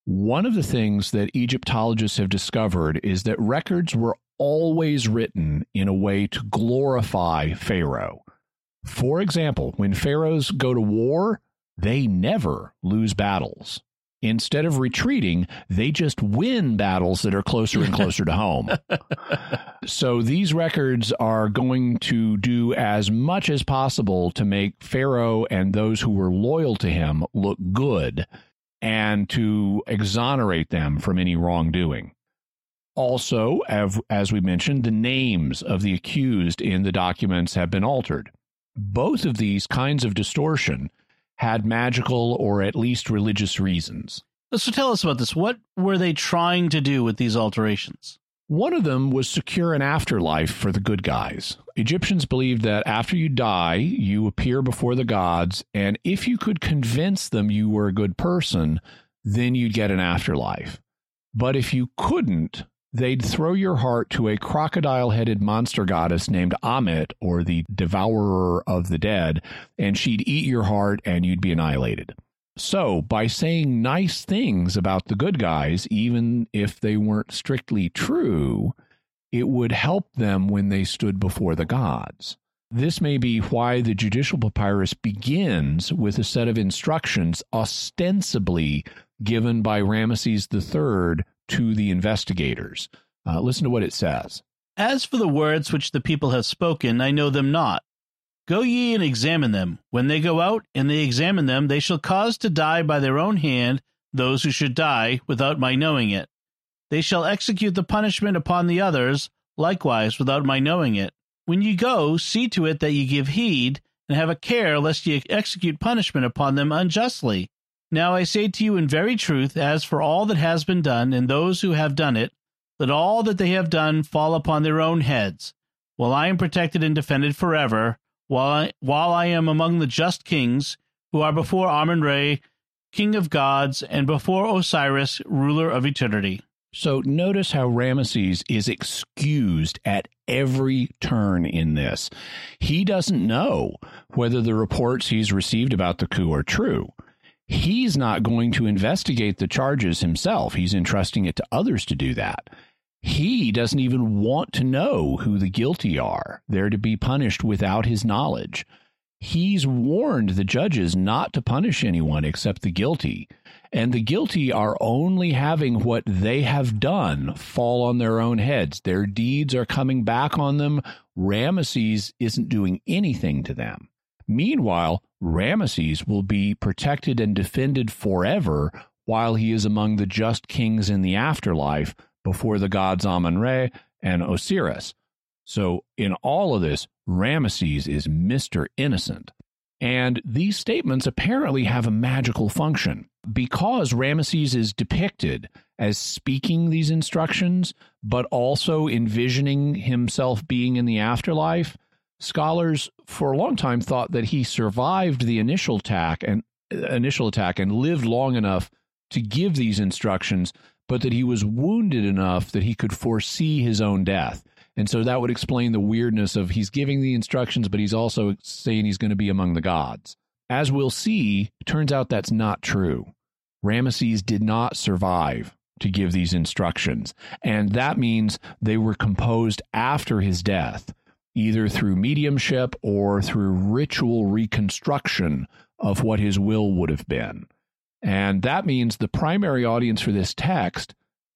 One of the things that Egyptologists have discovered is that records were always written in a way to glorify Pharaoh. For example, when pharaohs go to war, they never lose battles. Instead of retreating, they just win battles that are closer and closer to home. so these records are going to do as much as possible to make Pharaoh and those who were loyal to him look good and to exonerate them from any wrongdoing. Also, as we mentioned, the names of the accused in the documents have been altered. Both of these kinds of distortion had magical or at least religious reasons. So tell us about this. What were they trying to do with these alterations? One of them was secure an afterlife for the good guys. Egyptians believed that after you die, you appear before the gods, and if you could convince them you were a good person, then you'd get an afterlife. But if you couldn't, they'd throw your heart to a crocodile headed monster goddess named Ammit, or the devourer of the dead, and she'd eat your heart and you'd be annihilated. So, by saying nice things about the good guys, even if they weren't strictly true, it would help them when they stood before the gods. This may be why the judicial papyrus begins with a set of instructions ostensibly given by Ramesses III to the investigators. Uh, listen to what it says. As for the words which the people have spoken, I know them not. Go ye and examine them. When they go out and they examine them, they shall cause to die by their own hand those who should die without my knowing it. They shall execute the punishment upon the others, likewise without my knowing it. When ye go, see to it that ye give heed, and have a care lest ye execute punishment upon them unjustly. Now I say to you in very truth, as for all that has been done, and those who have done it, let all that they have done fall upon their own heads, while I am protected and defended forever, while I, while I am among the just kings who are before Amun Re, king of gods, and before Osiris, ruler of eternity. So notice how Ramesses is excused at every turn in this. He doesn't know whether the reports he's received about the coup are true he's not going to investigate the charges himself. He's entrusting it to others to do that. He doesn't even want to know who the guilty are. They're to be punished without his knowledge. He's warned the judges not to punish anyone except the guilty, and the guilty are only having what they have done fall on their own heads. Their deeds are coming back on them. Ramesses isn't doing anything to them. Meanwhile, Ramesses will be protected and defended forever while he is among the just kings in the afterlife before the gods Amun Re and Osiris. So, in all of this, Ramesses is Mr. Innocent. And these statements apparently have a magical function. Because Ramesses is depicted as speaking these instructions, but also envisioning himself being in the afterlife. Scholars for a long time thought that he survived the initial attack and uh, initial attack and lived long enough to give these instructions, but that he was wounded enough that he could foresee his own death. And so that would explain the weirdness of he's giving the instructions, but he's also saying he's going to be among the gods. As we'll see, turns out that's not true. Ramesses did not survive to give these instructions, and that means they were composed after his death, either through mediumship or through ritual reconstruction of what his will would have been. And that means the primary audience for this text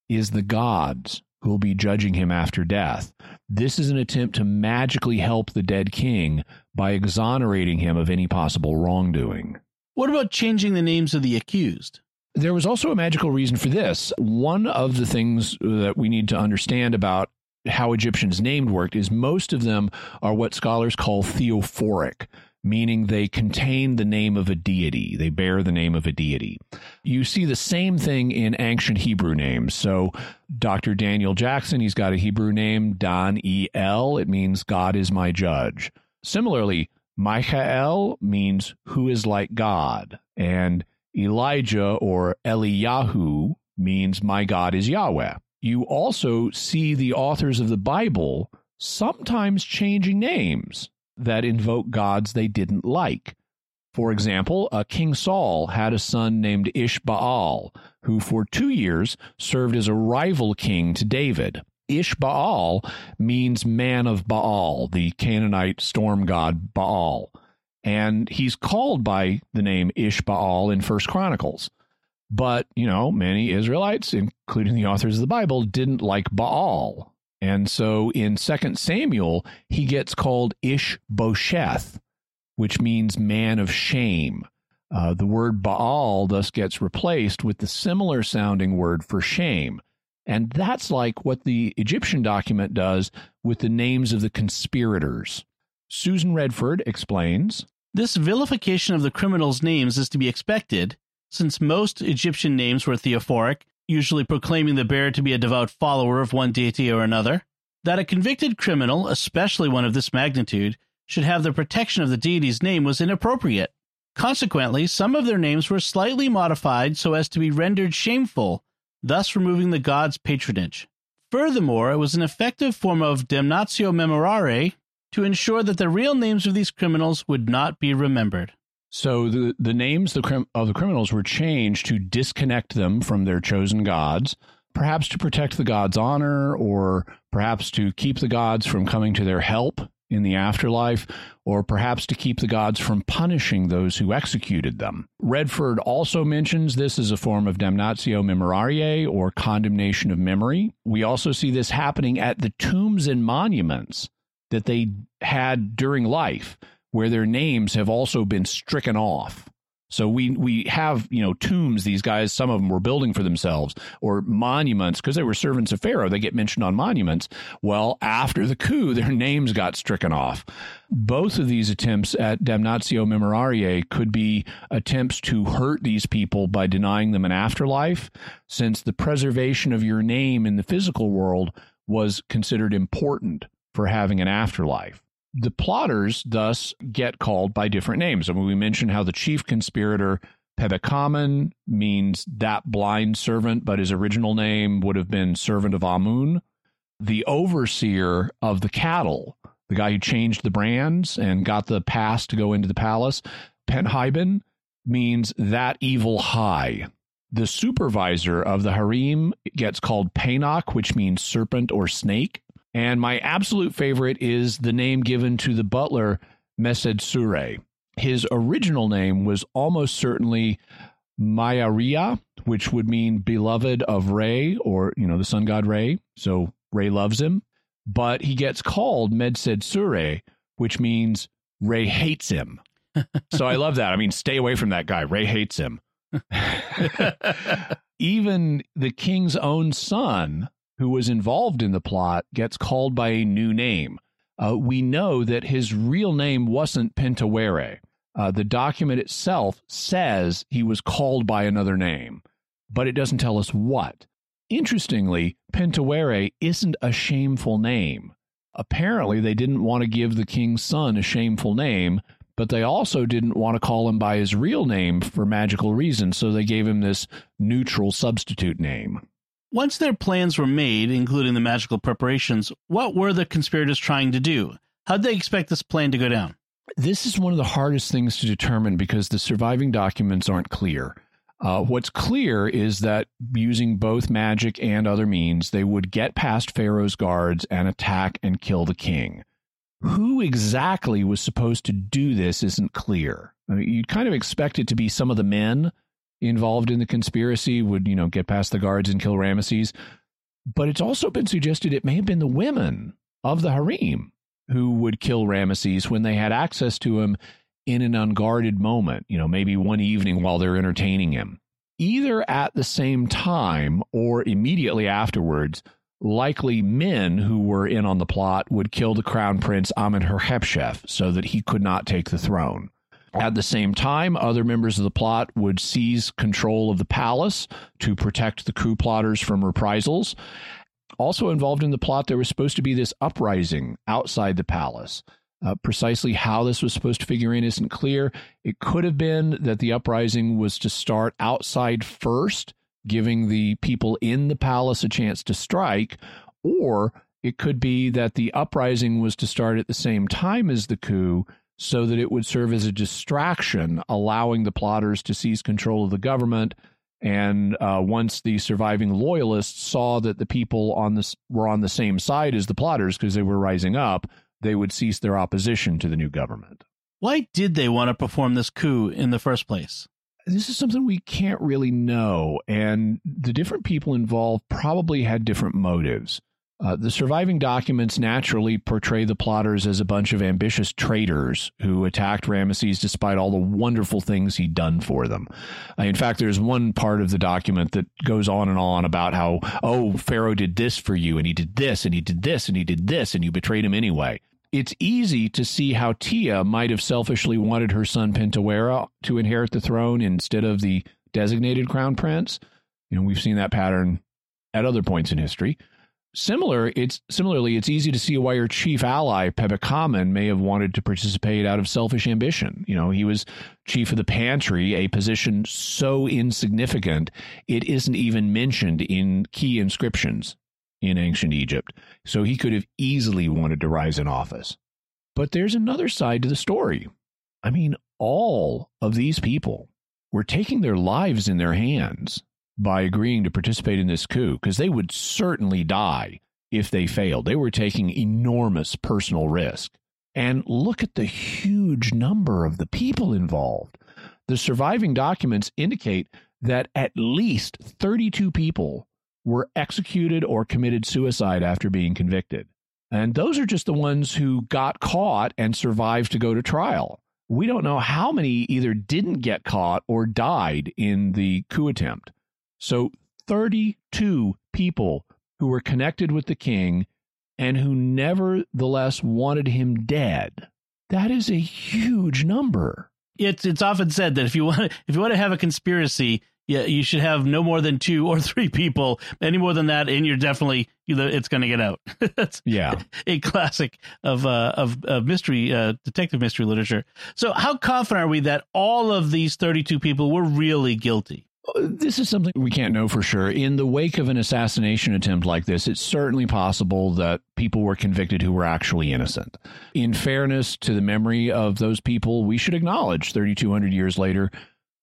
is the gods who will be judging him after death. This is an attempt to magically help the dead king by exonerating him of any possible wrongdoing. What about changing the names of the accused? There was also a magical reason for this. One of the things that we need to understand about how Egyptians named worked is most of them are what scholars call theophoric meaning they contain the name of a deity. They bear the name of a deity. You see the same thing in ancient Hebrew names. So, Dr. Daniel Jackson, he's got a Hebrew name, Dan E L. It means God is my judge. Similarly, Michael means who is like God. And Elijah or Eliyahu means my God is Yahweh. You also see the authors of the Bible sometimes changing names that invoke gods they didn't like. For example, uh, King Saul had a son named Ishbaal, who for two years served as a rival king to David. Ishbaal means man of Baal, the Canaanite storm god Baal. And he's called by the name Ishbaal in First Chronicles. But, you know, many Israelites, including the authors of the Bible, didn't like Baal. And so in 2 Samuel, he gets called Ishbosheth, which means man of shame. Uh, the word Baal thus gets replaced with the similar sounding word for shame. And that's like what the Egyptian document does with the names of the conspirators. Susan Redford explains This vilification of the criminals' names is to be expected, since most Egyptian names were theophoric usually proclaiming the bearer to be a devout follower of one deity or another, that a convicted criminal, especially one of this magnitude, should have the protection of the deity's name was inappropriate. Consequently, some of their names were slightly modified so as to be rendered shameful, thus removing the god's patronage. Furthermore, it was an effective form of damnatio memoriae to ensure that the real names of these criminals would not be remembered. So the the names of the criminals were changed to disconnect them from their chosen gods, perhaps to protect the gods' honor, or perhaps to keep the gods from coming to their help in the afterlife, or perhaps to keep the gods from punishing those who executed them. Redford also mentions this as a form of damnatio memoriae, or condemnation of memory. We also see this happening at the tombs and monuments that they had during life where their names have also been stricken off. So we we have you know tombs. These guys, some of them were building for themselves, or monuments because they were servants of Pharaoh. They get mentioned on monuments. Well, after the coup, their names got stricken off. Both of these attempts at damnatio memoriae could be attempts to hurt these people by denying them an afterlife, since the preservation of your name in the physical world was considered important for having an afterlife the plotters thus get called by different names. I mean, we mentioned how the chief conspirator, Pebekamen, means that blind servant, but his original name would have been servant of Amun. The overseer of the cattle, the guy who changed the brands and got the pass to go into the palace, Penhaiben, means that evil high. The supervisor of the harem gets called Penok, which means serpent or snake. And my absolute favorite is the name given to the butler, Mesed His original name was almost certainly Mayaria, which would mean beloved of Re, or, you know, the sun god Re. So Re loves him. But he gets called Medsed which means Re hates him. so I love that. I mean, stay away from that guy. Re hates him. Even the king's own son who was involved in the plot, gets called by a new name. Uh, we know that his real name wasn't Pentawere. Uh, the document itself says he was called by another name, but it doesn't tell us what. Interestingly, Pentawere isn't a shameful name. Apparently, they didn't want to give the king's son a shameful name, but they also didn't want to call him by his real name for magical reasons, so they gave him this neutral substitute name. Once their plans were made, including the magical preparations, what were the conspirators trying to do? How'd they expect this plan to go down? This is one of the hardest things to determine because the surviving documents aren't clear. Uh, what's clear is that using both magic and other means, they would get past Pharaoh's guards and attack and kill the king. Who exactly was supposed to do this isn't clear. I mean, you'd kind of expect it to be some of the men involved in the conspiracy would, you know, get past the guards and kill Ramesses. But it's also been suggested it may have been the women of the harem who would kill Ramesses when they had access to him in an unguarded moment, you know, maybe one evening while they're entertaining him. Either at the same time or immediately afterwards, likely men who were in on the plot would kill the crown prince Amenhotep so that he could not take the throne. At the same time, other members of the plot would seize control of the palace to protect the coup plotters from reprisals. Also involved in the plot, there was supposed to be this uprising outside the palace. Uh, precisely how this was supposed to figure in isn't clear. It could have been that the uprising was to start outside first, giving the people in the palace a chance to strike, or it could be that the uprising was to start at the same time as the coup so that it would serve as a distraction, allowing the plotters to seize control of the government. And uh, once the surviving loyalists saw that the people on this were on the same side as the plotters because they were rising up, they would cease their opposition to the new government. Why did they want to perform this coup in the first place? This is something we can't really know, and the different people involved probably had different motives. Uh, the surviving documents naturally portray the plotters as a bunch of ambitious traitors who attacked Ramesses despite all the wonderful things he'd done for them. Uh, in fact, there's one part of the document that goes on and on about how, oh, Pharaoh did this for you, and he did this, and he did this, and he did this, and you betrayed him anyway. It's easy to see how Tia might have selfishly wanted her son Pentawera to inherit the throne instead of the designated crown prince. You know, we've seen that pattern at other points in history. Similar, it's similarly, it's easy to see why your chief ally, Pebekamen, may have wanted to participate out of selfish ambition. You know, he was chief of the pantry, a position so insignificant it isn't even mentioned in key inscriptions in ancient Egypt. So he could have easily wanted to rise in office. But there's another side to the story. I mean, all of these people were taking their lives in their hands by agreeing to participate in this coup because they would certainly die if they failed. They were taking enormous personal risk. And look at the huge number of the people involved. The surviving documents indicate that at least 32 people were executed or committed suicide after being convicted. And those are just the ones who got caught and survived to go to trial. We don't know how many either didn't get caught or died in the coup attempt. So 32 people who were connected with the king and who nevertheless wanted him dead. That is a huge number. It's it's often said that if you want if you want to have a conspiracy, yeah, you should have no more than two or three people. Any more than that, and you're definitely it's going to get out. That's yeah, a classic of uh, of, of mystery uh, detective mystery literature. So, how confident are we that all of these 32 people were really guilty? This is something we can't know for sure. In the wake of an assassination attempt like this, it's certainly possible that people were convicted who were actually innocent. In fairness to the memory of those people, we should acknowledge 3,200 years later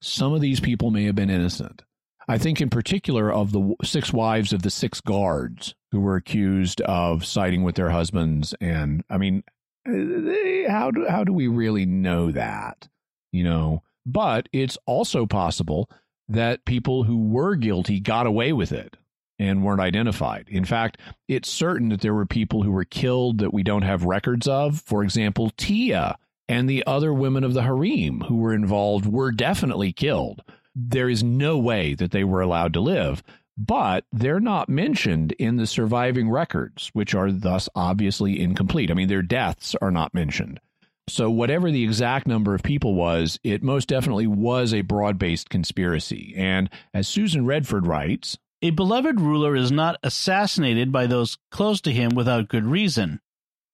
some of these people may have been innocent. I think, in particular, of the six wives of the six guards who were accused of siding with their husbands. And I mean, how do how do we really know that? You know, but it's also possible that people who were guilty got away with it and weren't identified. In fact, it's certain that there were people who were killed that we don't have records of. For example, Tia and the other women of the harem who were involved were definitely killed. There is no way that they were allowed to live, but they're not mentioned in the surviving records, which are thus obviously incomplete. I mean, their deaths are not mentioned. So, whatever the exact number of people was, it most definitely was a broad based conspiracy. And as Susan Redford writes, A beloved ruler is not assassinated by those close to him without good reason.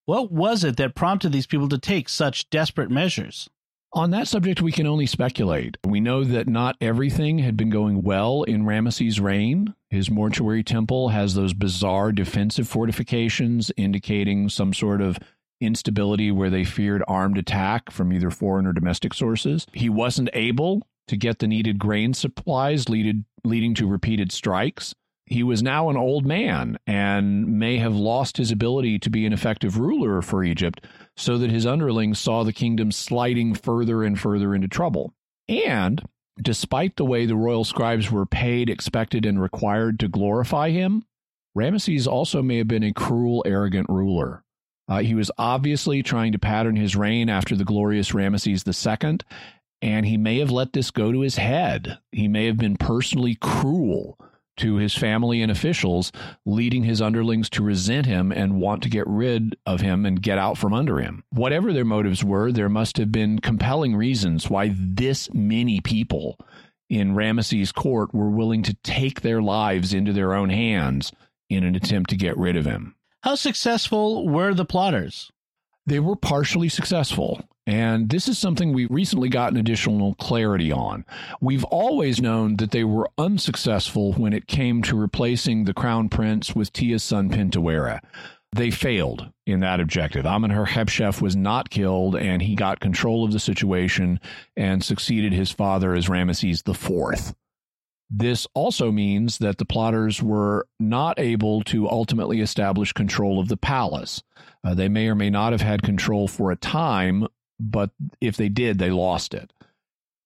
What was it that prompted these people to take such desperate measures? On that subject, we can only speculate. We know that not everything had been going well in Ramesses' reign. His mortuary temple has those bizarre defensive fortifications indicating some sort of instability where they feared armed attack from either foreign or domestic sources. He wasn't able to get the needed grain supplies, leaded, leading to repeated strikes. He was now an old man and may have lost his ability to be an effective ruler for Egypt, so that his underlings saw the kingdom sliding further and further into trouble. And despite the way the royal scribes were paid, expected, and required to glorify him, Ramesses also may have been a cruel, arrogant ruler. Uh, he was obviously trying to pattern his reign after the glorious Ramesses II, and he may have let this go to his head. He may have been personally cruel to his family and officials, leading his underlings to resent him and want to get rid of him and get out from under him. Whatever their motives were, there must have been compelling reasons why this many people in Ramesses' court were willing to take their lives into their own hands in an attempt to get rid of him. How successful were the plotters? They were partially successful. And this is something we recently gotten additional clarity on. We've always known that they were unsuccessful when it came to replacing the crown prince with Tia's son Pintawera. They failed in that objective. Amenhotep was not killed, and he got control of the situation and succeeded his father as Ramesses IV. This also means that the plotters were not able to ultimately establish control of the palace. Uh, they may or may not have had control for a time, but if they did, they lost it.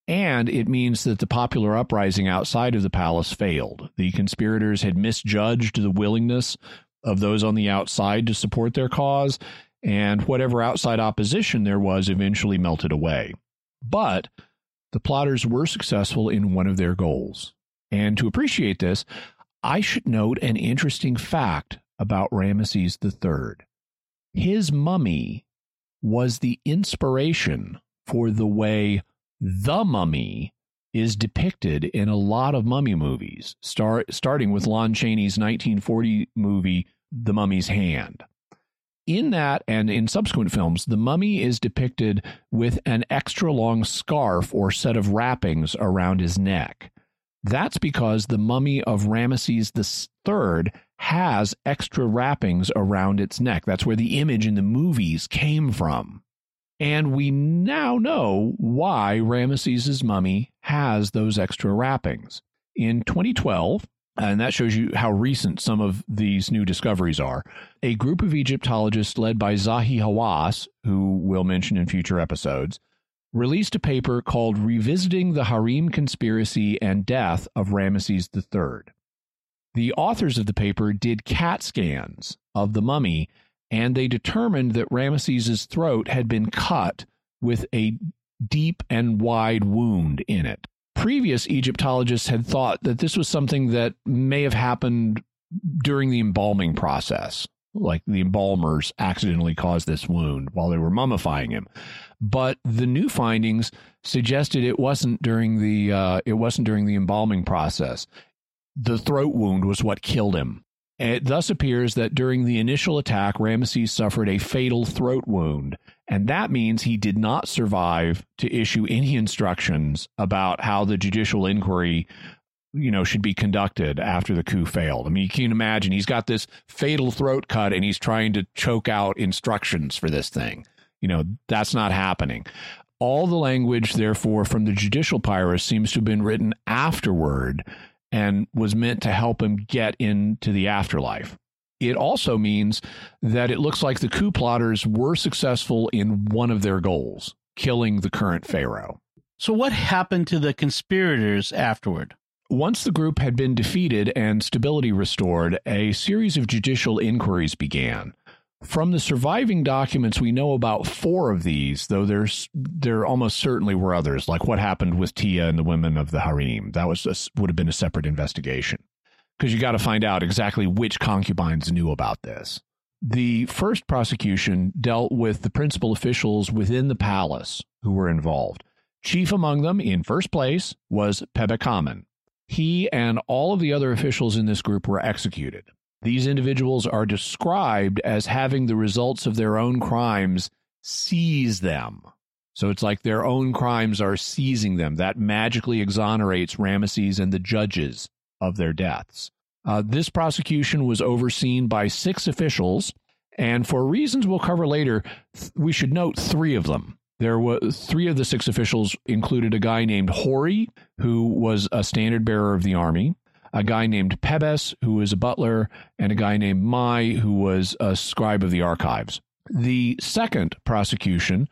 And it means that the popular uprising outside of the palace failed. The conspirators had misjudged the willingness of those on the outside to support their cause, and whatever outside opposition there was eventually melted away. But the plotters were successful in one of their goals. And to appreciate this, I should note an interesting fact about Ramesses III. His mummy was the inspiration for the way the mummy is depicted in a lot of mummy movies, start, starting with Lon Chaney's 1940 movie, The Mummy's Hand. In that and in subsequent films, the mummy is depicted with an extra long scarf or set of wrappings around his neck. That's because the mummy of Ramesses III has extra wrappings around its neck. That's where the image in the movies came from. And we now know why Ramesses' mummy has those extra wrappings. In 2012, and that shows you how recent some of these new discoveries are. A group of Egyptologists led by Zahi Hawass, who we'll mention in future episodes, released a paper called Revisiting the Harem Conspiracy and Death of Ramesses III. The authors of the paper did CAT scans of the mummy, and they determined that Ramesses' throat had been cut with a deep and wide wound in it. Previous Egyptologists had thought that this was something that may have happened during the embalming process, like the embalmers accidentally caused this wound while they were mummifying him but the new findings suggested it wasn't during the uh, it wasn't during the embalming process. The throat wound was what killed him. It thus appears that during the initial attack, Ramesses suffered a fatal throat wound, and that means he did not survive to issue any instructions about how the judicial inquiry you know should be conducted after the coup failed. I mean, you can imagine he's got this fatal throat cut and he's trying to choke out instructions for this thing. You know, that's not happening. All the language, therefore, from the judicial papyrus seems to have been written afterward and was meant to help him get into the afterlife. It also means that it looks like the coup plotters were successful in one of their goals, killing the current pharaoh. So, what happened to the conspirators afterward? Once the group had been defeated and stability restored, a series of judicial inquiries began. From the surviving documents, we know about four of these, though there's there almost certainly were others, like what happened with Tia and the women of the harem. That was a, would have been a separate investigation because you got to find out exactly which concubines knew about this. The first prosecution dealt with the principal officials within the palace who were involved. Chief among them, in first place, was Pebekamen. He and all of the other officials in this group were executed. These individuals are described as having the results of their own crimes seize them. So it's like their own crimes are seizing them. That magically exonerates Ramesses and the judges of their deaths. Uh, this prosecution was overseen by six officials, and for reasons we'll cover later, th- we should note three of them. There were three of the six officials included a guy named Hori, who was a standard bearer of the army, a guy named Pebes, who was a butler, and a guy named Mai, who was a scribe of the archives. The second prosecution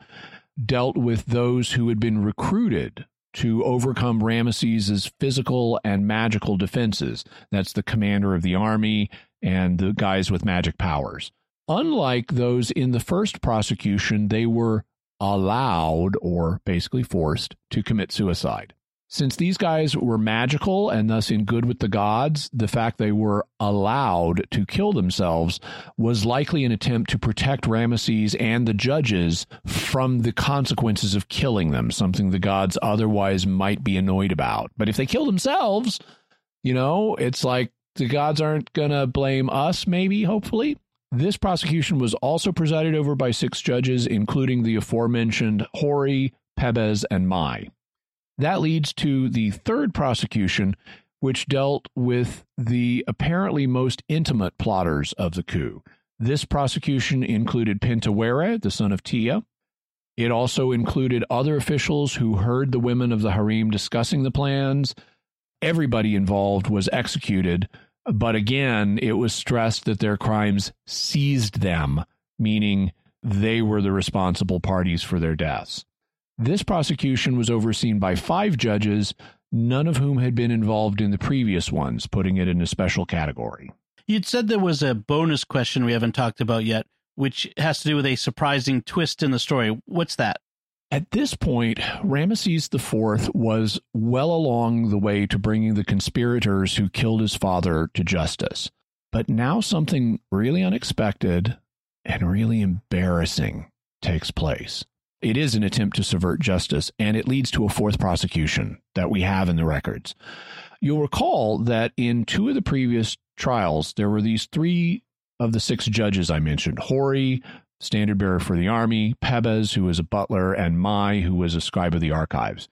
dealt with those who had been recruited to overcome Ramesses' physical and magical defenses. That's the commander of the army and the guys with magic powers. Unlike those in the first prosecution, they were allowed or basically forced to commit suicide. Since these guys were magical and thus in good with the gods, the fact they were allowed to kill themselves was likely an attempt to protect Ramesses and the judges from the consequences of killing them, something the gods otherwise might be annoyed about. But if they kill themselves, you know, it's like the gods aren't going to blame us, maybe, hopefully. This prosecution was also presided over by six judges, including the aforementioned Hori, Pebes, and Mai. That leads to the third prosecution, which dealt with the apparently most intimate plotters of the coup. This prosecution included Pentaweret, the son of Tia. It also included other officials who heard the women of the harem discussing the plans. Everybody involved was executed, but again, it was stressed that their crimes seized them, meaning they were the responsible parties for their deaths. This prosecution was overseen by five judges, none of whom had been involved in the previous ones, putting it in a special category. You'd said there was a bonus question we haven't talked about yet, which has to do with a surprising twist in the story. What's that? At this point, Ramesses IV was well along the way to bringing the conspirators who killed his father to justice. But now something really unexpected and really embarrassing takes place. It is an attempt to subvert justice, and it leads to a fourth prosecution that we have in the records. You'll recall that in two of the previous trials, there were these three of the six judges I mentioned Hori, standard bearer for the army, Pebes, who was a butler, and Mai, who was a scribe of the archives.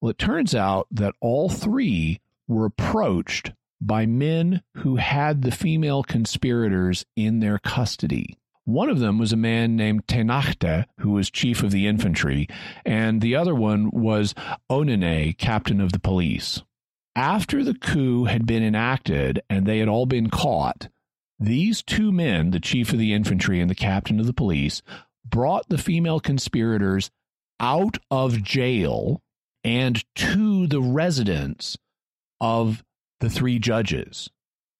Well, it turns out that all three were approached by men who had the female conspirators in their custody. One of them was a man named Tenachte, who was chief of the infantry, and the other one was Onene, captain of the police. After the coup had been enacted and they had all been caught, these two men, the chief of the infantry and the captain of the police, brought the female conspirators out of jail and to the residence of the three judges.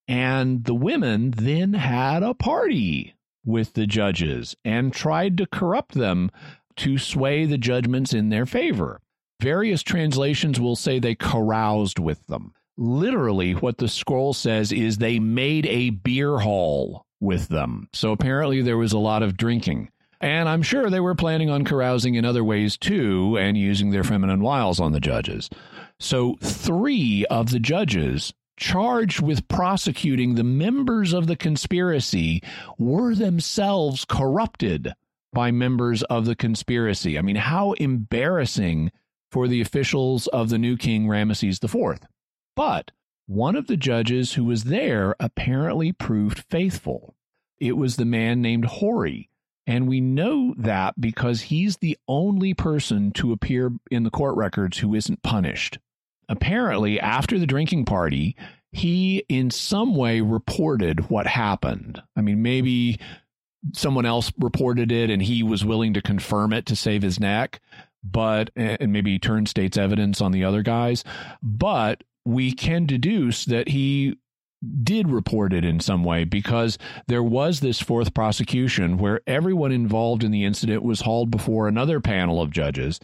And the women then had a party with the judges and tried to corrupt them to sway the judgments in their favor. Various translations will say they caroused with them literally what the scroll says is they made a beer hall with them. So apparently there was a lot of drinking. And I'm sure they were planning on carousing in other ways too and using their feminine wiles on the judges. So three of the judges charged with prosecuting the members of the conspiracy were themselves corrupted by members of the conspiracy. I mean, how embarrassing for the officials of the new king Ramesses IV. But one of the judges who was there apparently proved faithful. It was the man named Hori. And we know that because he's the only person to appear in the court records who isn't punished. Apparently, after the drinking party, he in some way reported what happened. I mean, maybe someone else reported it and he was willing to confirm it to save his neck, but and maybe turn state's evidence on the other guys. But we can deduce that he did report it in some way because there was this fourth prosecution where everyone involved in the incident was hauled before another panel of judges.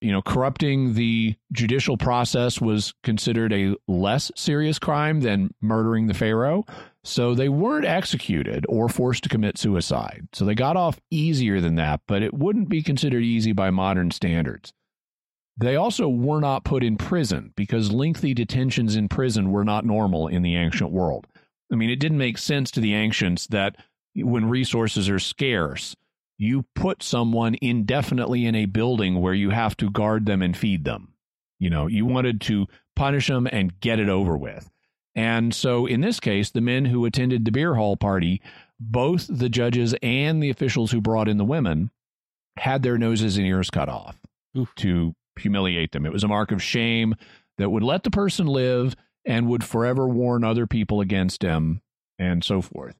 You know, corrupting the judicial process was considered a less serious crime than murdering the Pharaoh. So they weren't executed or forced to commit suicide. So they got off easier than that, but it wouldn't be considered easy by modern standards. They also were not put in prison because lengthy detentions in prison were not normal in the ancient world. I mean, it didn't make sense to the ancients that when resources are scarce, you put someone indefinitely in a building where you have to guard them and feed them. You know, you wanted to punish them and get it over with. And so in this case, the men who attended the beer hall party, both the judges and the officials who brought in the women, had their noses and ears cut off Oof. to humiliate them. It was a mark of shame that would let the person live and would forever warn other people against him and so forth.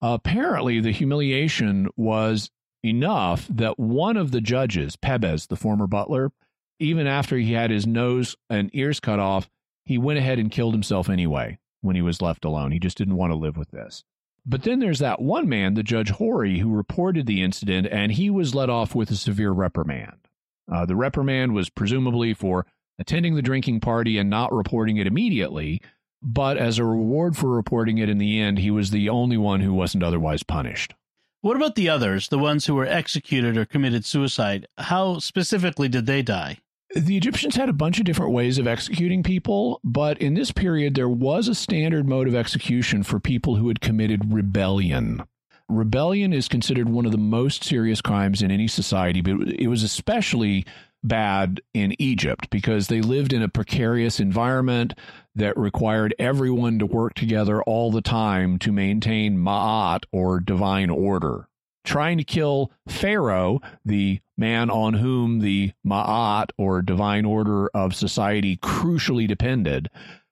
Apparently, the humiliation was enough that one of the judges, Pebes, the former butler, even after he had his nose and ears cut off, he went ahead and killed himself anyway when he was left alone. He just didn't want to live with this. But then there's that one man, the Judge Hori, who reported the incident, and he was let off with a severe reprimand. Uh, the reprimand was presumably for attending the drinking party and not reporting it immediately, but as a reward for reporting it in the end, he was the only one who wasn't otherwise punished. What about the others, the ones who were executed or committed suicide? How specifically did they die? The Egyptians had a bunch of different ways of executing people, but in this period, there was a standard mode of execution for people who had committed rebellion. Rebellion is considered one of the most serious crimes in any society, but it was especially bad in Egypt because they lived in a precarious environment that required everyone to work together all the time to maintain ma'at or divine order. Trying to kill Pharaoh, the man on whom the ma'at or divine order of society crucially depended,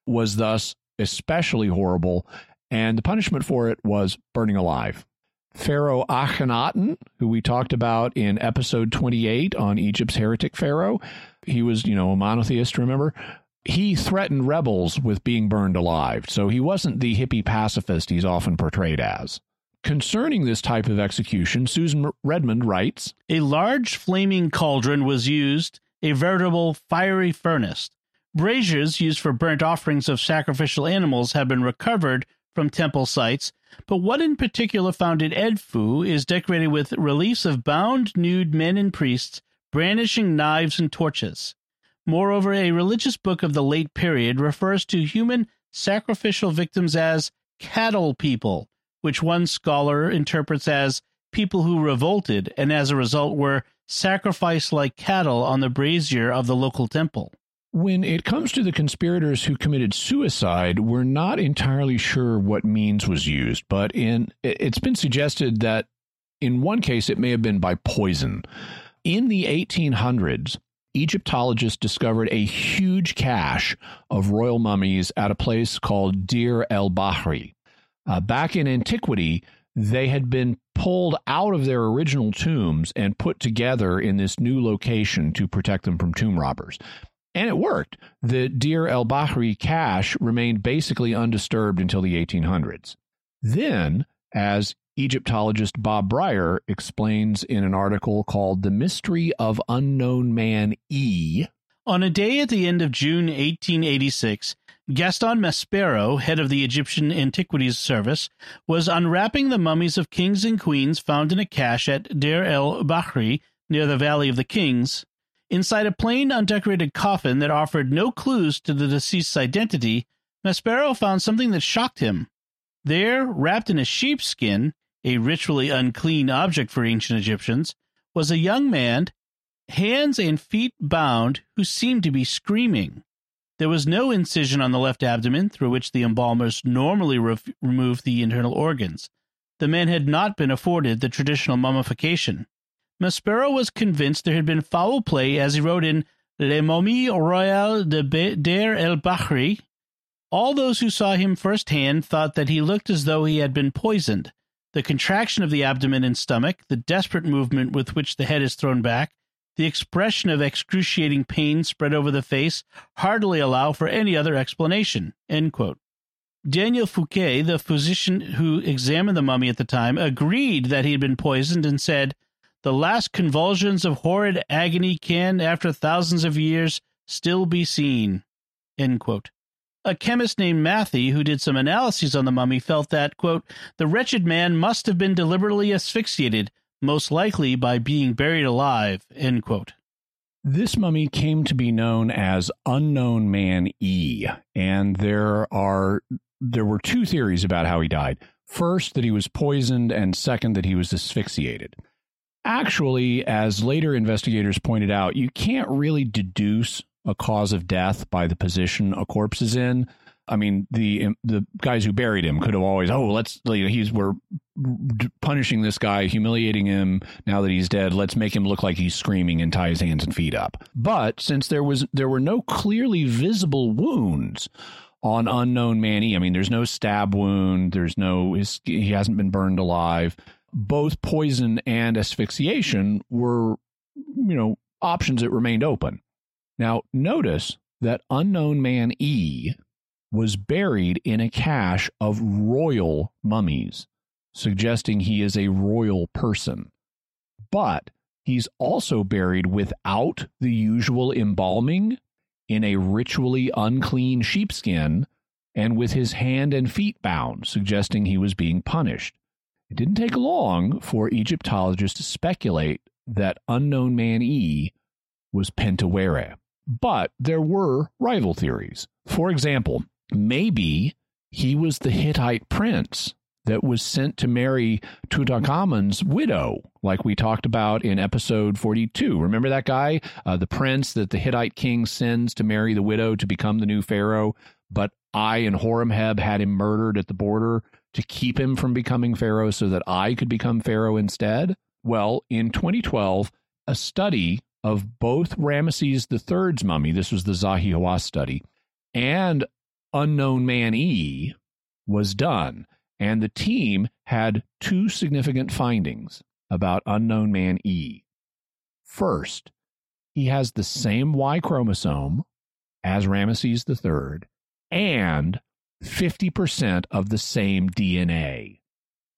was thus especially horrible, and the punishment for it was burning alive. Pharaoh Akhenaten, who we talked about in episode 28 on Egypt's heretic pharaoh. He was, you know, a monotheist, remember? He threatened rebels with being burned alive, so he wasn't the hippie pacifist he's often portrayed as. Concerning this type of execution, Susan Redford writes A large flaming cauldron was used, a veritable fiery furnace. Braziers used for burnt offerings of sacrificial animals have been recovered from temple sites but what in particular found Edfu is decorated with reliefs of bound nude men and priests brandishing knives and torches. Moreover, a religious book of the late period refers to human sacrificial victims as cattle people, which one scholar interprets as people who revolted and as a result were sacrificed like cattle on the brazier of the local temple. When it comes to the conspirators who committed suicide, we're not entirely sure what means was used, but in it's been suggested that in one case it may have been by poison. In the 1800s, Egyptologists discovered a huge cache of royal mummies at a place called Deir el Bahri. Uh, back in antiquity, they had been pulled out of their original tombs and put together in this new location to protect them from tomb robbers. And it worked. The Deir el Bahri cache remained basically undisturbed until the 1800s. Then, as Egyptologist Bob Brier explains in an article called The Mystery of Unknown Man E. On a day at the end of June 1886, Gaston Maspero, head of the Egyptian Antiquities Service, was unwrapping the mummies of kings and queens found in a cache at Deir el Bahri near the Valley of the Kings Inside a plain, undecorated coffin that offered no clues to the deceased's identity, Maspero found something that shocked him. There, wrapped in a sheepskin, a ritually unclean object for ancient Egyptians, was a young man, hands and feet bound, who seemed to be screaming. There was no incision on the left abdomen through which the embalmers normally re- remove the internal organs. The man had not been afforded the traditional mummification. Maspero was convinced there had been foul play as he wrote in Le Momie Royale de Deir el Bahri. All those who saw him firsthand thought that he looked as though he had been poisoned. The contraction of the abdomen and stomach, the desperate movement with which the head is thrown back, the expression of excruciating pain spread over the face hardly allow for any other explanation. Daniel Fouquet, the physician who examined the mummy at the time, agreed that he had been poisoned and said, the last convulsions of horrid agony can, after thousands of years, still be seen. A chemist named Matthey, who did some analyses on the mummy, felt that, quote, the wretched man must have been deliberately asphyxiated, most likely by being buried alive. This mummy came to be known as Unknown Man E, and there are there were two theories about how he died. First, that he was poisoned, and second, that he was asphyxiated. Actually, as later investigators pointed out, you can't really deduce a cause of death by the position a corpse is in. I mean, the the guys who buried him could have always, oh, let's he's we're punishing this guy, humiliating him now that he's dead. Let's make him look like he's screaming and tie his hands and feet up. But since there was there were no clearly visible wounds on unknown Manny, I mean, there's no stab wound, there's no his, he hasn't been burned alive. Both poison and asphyxiation were, you know, options that remained open. Now, notice that unknown man E was buried in a cache of royal mummies, suggesting he is a royal person. But he's also buried without the usual embalming in a ritually unclean sheepskin and with his hand and feet bound, suggesting he was being punished. It didn't take long for Egyptologists to speculate that unknown man E was Pentawere. But there were rival theories. For example, maybe he was the Hittite prince that was sent to marry Tutankhamun's widow, like we talked about in episode 42. Remember that guy, uh, the prince that the Hittite king sends to marry the widow to become the new pharaoh? But Ay and Horemheb had him murdered at the border to keep him from becoming pharaoh so that Ay could become pharaoh instead? Well, in 2012, a study of both Ramesses III's mummy, this was the Zahi Hawass study, and Unknown Man E was done. And the team had two significant findings about Unknown Man E. First, he has the same Y chromosome as Ramesses III and 50% of the same DNA,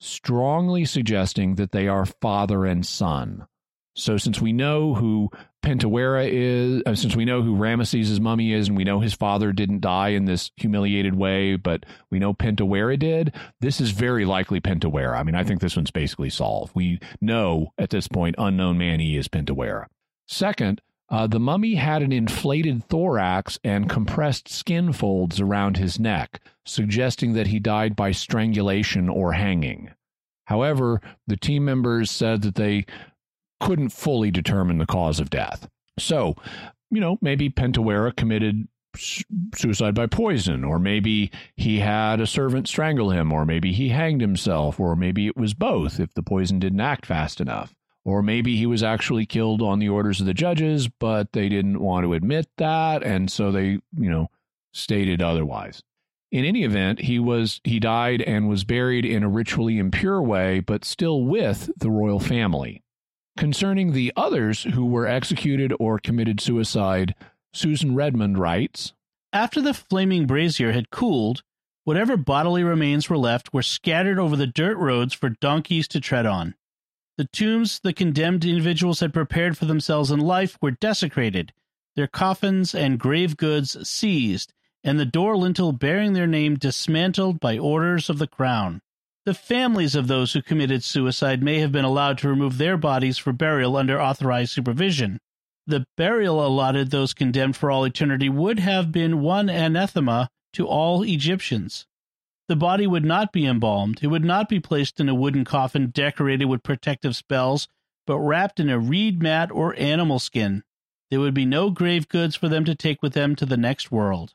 strongly suggesting that they are father and son. So, since we know who Pentawera is, uh, since we know who Ramesses' mummy is, and we know his father didn't die in this humiliated way, but we know Pentawera did, this is very likely Pentawera. I mean, I think this one's basically solved. We know at this point unknown Manny is Pentawera. Second, uh, the mummy had an inflated thorax and compressed skin folds around his neck, suggesting that he died by strangulation or hanging. However, the team members said that they couldn't fully determine the cause of death. So, you know, maybe Pentawera committed suicide by poison, or maybe he had a servant strangle him, or maybe he hanged himself, or maybe it was both if the poison didn't act fast enough. Or maybe he was actually killed on the orders of the judges, but they didn't want to admit that, and so they, you know, stated otherwise. In any event, he was he died and was buried in a ritually impure way, but still with the royal family. Concerning the others who were executed or committed suicide, Susan Redford writes After the flaming brazier had cooled, whatever bodily remains were left were scattered over the dirt roads for donkeys to tread on. The tombs the condemned individuals had prepared for themselves in life were desecrated, their coffins and grave goods seized, and the door lintel bearing their name dismantled by orders of the crown. The families of those who committed suicide may have been allowed to remove their bodies for burial under authorized supervision. The burial allotted those condemned for all eternity would have been one anathema to all Egyptians. The body would not be embalmed. It would not be placed in a wooden coffin decorated with protective spells, but wrapped in a reed mat or animal skin. There would be no grave goods for them to take with them to the next world.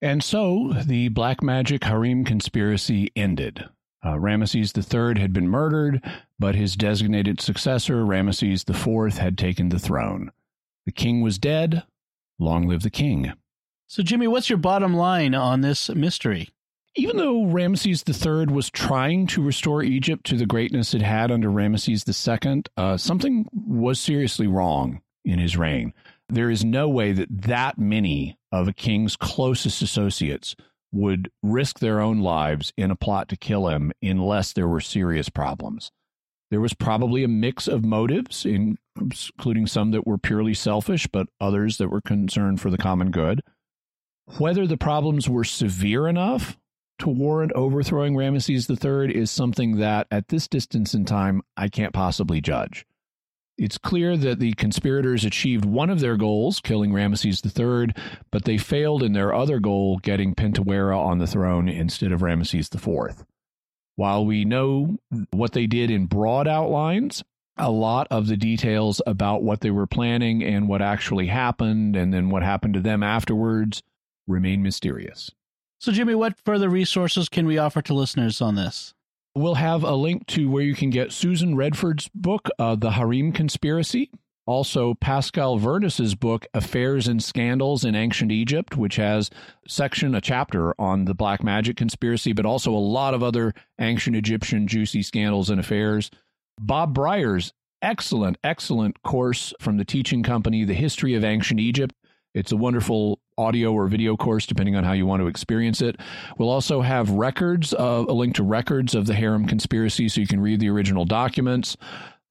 And so the black magic harem conspiracy ended. Uh, Ramesses III had been murdered, but his designated successor, Ramesses IV, had taken the throne. The king was dead. Long live the king. So, Jimmy, what's your bottom line on this mystery? Even though Ramesses III was trying to restore Egypt to the greatness it had under Ramesses II, uh, something was seriously wrong in his reign. There is no way that that many of a king's closest associates would risk their own lives in a plot to kill him unless there were serious problems. There was probably a mix of motives, including some that were purely selfish, but others that were concerned for the common good. Whether the problems were severe enough to warrant overthrowing Ramesses III is something that, at this distance in time, I can't possibly judge. It's clear that the conspirators achieved one of their goals, killing Ramesses III, but they failed in their other goal, getting Pentawera on the throne instead of Ramesses IV. While we know what they did in broad outlines, a lot of the details about what they were planning and what actually happened and then what happened to them afterwards remain mysterious. So, Jimmy, what further resources can we offer to listeners on this? We'll have a link to where you can get Susan Redford's book, uh, The Harem Conspiracy. Also, Pascal Vernus's book, Affairs and Scandals in Ancient Egypt, which has section, a chapter on the black magic conspiracy, but also a lot of other ancient Egyptian juicy scandals and affairs. Bob Brier's excellent, excellent course from the teaching company, The History of Ancient Egypt. It's a wonderful audio or video course, depending on how you want to experience it. We'll also have records, uh, a link to records of the harem conspiracy so you can read the original documents.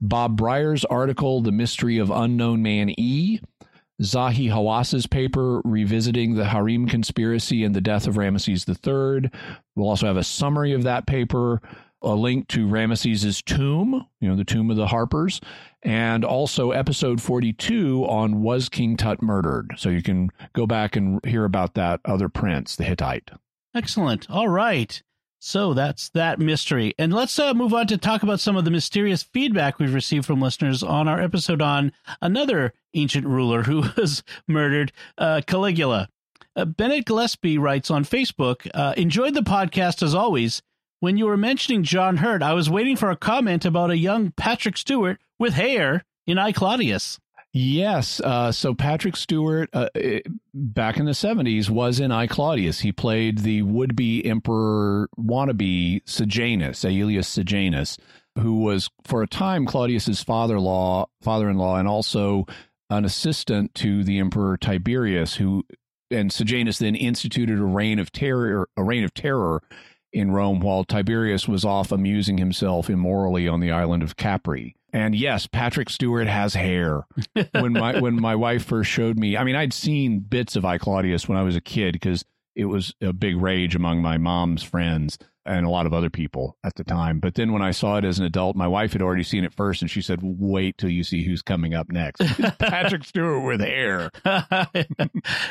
Bob Brier's article, The Mystery of Unknown Man E. Zahi Hawass's paper, Revisiting the Harem Conspiracy and the Death of Ramesses III. We'll also have a summary of that paper a link to Ramesses' tomb, you know, the tomb of the Harpers, and also episode 42 on Was King Tut Murdered? So you can go back and hear about that other prince, the Hittite. Excellent. All right. So that's that mystery. And let's uh, move on to talk about some of the mysterious feedback we've received from listeners on our episode on another ancient ruler who was murdered, uh, Caligula. Uh, Bennett Gillespie writes on Facebook, uh, enjoyed the podcast as always when you were mentioning John Hurt, I was waiting for a comment about a young Patrick Stewart with hair in I Claudius. Yes. Uh, so Patrick Stewart, uh, back in the 70s, was in I Claudius. He played the would be emperor wannabe Sejanus, Aelius Sejanus, who was for a time Claudius's father law, father in law, and also an assistant to the emperor Tiberius, who and Sejanus then instituted a reign of terror, a reign of terror in Rome while Tiberius was off amusing himself immorally on the island of Capri. And yes, Patrick Stewart has hair. when my when my wife first showed me, I mean, I'd seen bits of I Claudius when I was a kid because it was a big rage among my mom's friends and a lot of other people at the time. But then when I saw it as an adult, my wife had already seen it first, and she said, "Wait till you see who's coming up next." Patrick Stewart with hair, uh,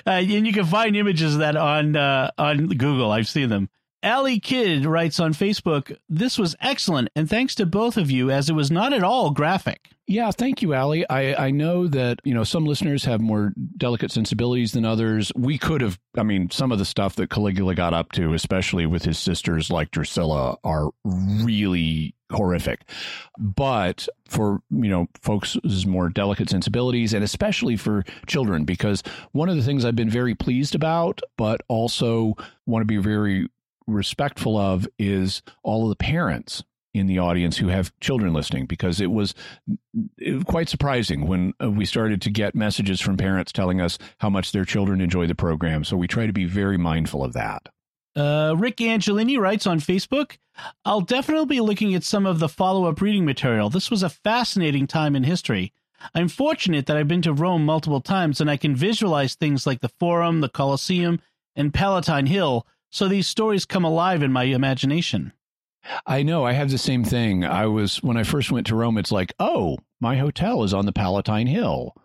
and you can find images of that on uh, on Google. I've seen them. Allie Kidd writes on Facebook, This was excellent, and thanks to both of you, as it was not at all graphic. Yeah, thank you, Allie. I, I know that, you know, some listeners have more delicate sensibilities than others. We could have, I mean, some of the stuff that Caligula got up to, especially with his sisters like Drusilla, are really horrific. But for, you know, folks' more delicate sensibilities and especially for children, because one of the things I've been very pleased about, but also want to be very respectful of is all of the parents in the audience who have children listening because it was, quite surprising when uh, we started to get messages from parents telling us how much their children enjoy the program. So we try to be very mindful of that. Uh, Rick Angelini writes on Facebook I'll definitely be looking at some of the follow up reading material. This was a fascinating time in history. I'm fortunate that I've been to Rome multiple times and I can visualize things like the Forum, the Colosseum, and Palatine Hill so these stories come alive in my imagination. I know. I have the same thing. I was when I first went to Rome. It's like, oh, my hotel is on the Palatine Hill,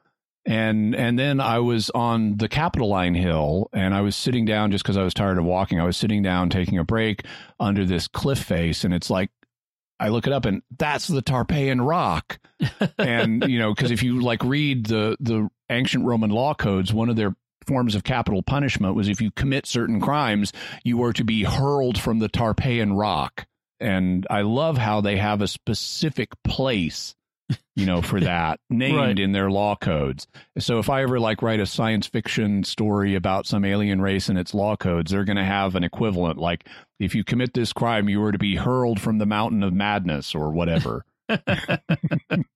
and and then I was on the Capitoline Hill, and I was sitting down just because I was tired of walking. I was sitting down taking a break under this cliff face, and it's like I look it up, and that's the Tarpeian Rock, and you know because if you like read the the ancient Roman law codes, one of their forms of capital punishment was if you commit certain crimes, you were to be hurled from the Tarpeian Rock. And I love how they have a specific place, you know, for that named right. in their law codes. So if I ever like write a science fiction story about some alien race and its law codes, they're going to have an equivalent. Like if you commit this crime, you were to be hurled from the mountain of madness or whatever.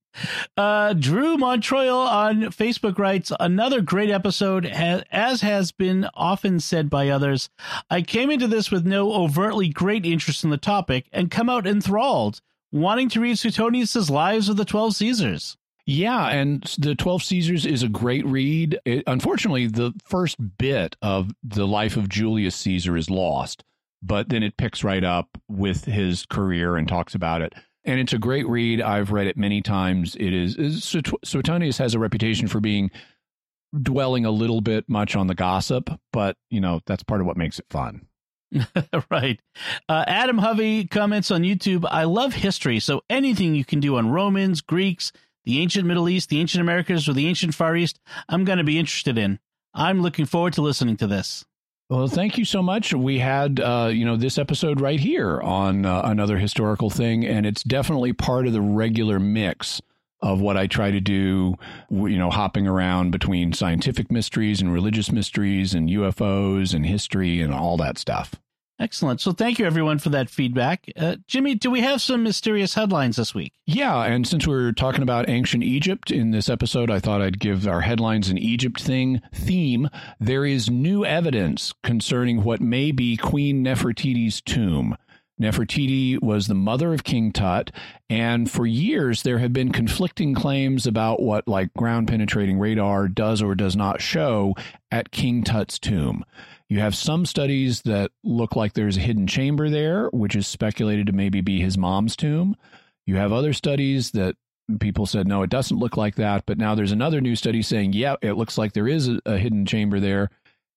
Uh, Drew Montroyal on Facebook writes another great episode, as has been often said by others. I came into this with no overtly great interest in the topic and come out enthralled, wanting to read Suetonius's Lives of the Twelve Caesars. Yeah, and the Twelve Caesars is a great read. It, unfortunately, the first bit of the life of Julius Caesar is lost, but then it picks right up with his career and talks about it and it's a great read. I've read it many times. It is, is Suetonius has a reputation for being dwelling a little bit much on the gossip, but you know that's part of what makes it fun. right. Uh, Adam Hovey comments on YouTube I love history, so anything you can do on Romans, Greeks, the ancient Middle East, the ancient Americas, or the ancient Far East, I'm going to be interested in. I'm looking forward to listening to this. Well, thank you so much. We had, uh, you know, this episode right here on uh, another historical thing, and it's definitely part of the regular mix of what I try to do, you know, hopping around between scientific mysteries and religious mysteries and UFOs and history and all that stuff. Excellent. So thank you everyone for that feedback. Uh, Jimmy, do we have some mysterious headlines this week? Yeah, and since we're talking about ancient Egypt in this episode, I thought I'd give our headlines an Egypt thing theme. There is new evidence concerning what may be Queen Nefertiti's tomb. Nefertiti was the mother of King Tut, and for years there have been conflicting claims about what like ground penetrating radar does or does not show at King Tut's tomb. You have some studies that look like there's a hidden chamber there, which is speculated to maybe be his mom's tomb. You have other studies that people said no, it doesn't look like that, but now there's another new study saying yeah, it looks like there is a, a hidden chamber there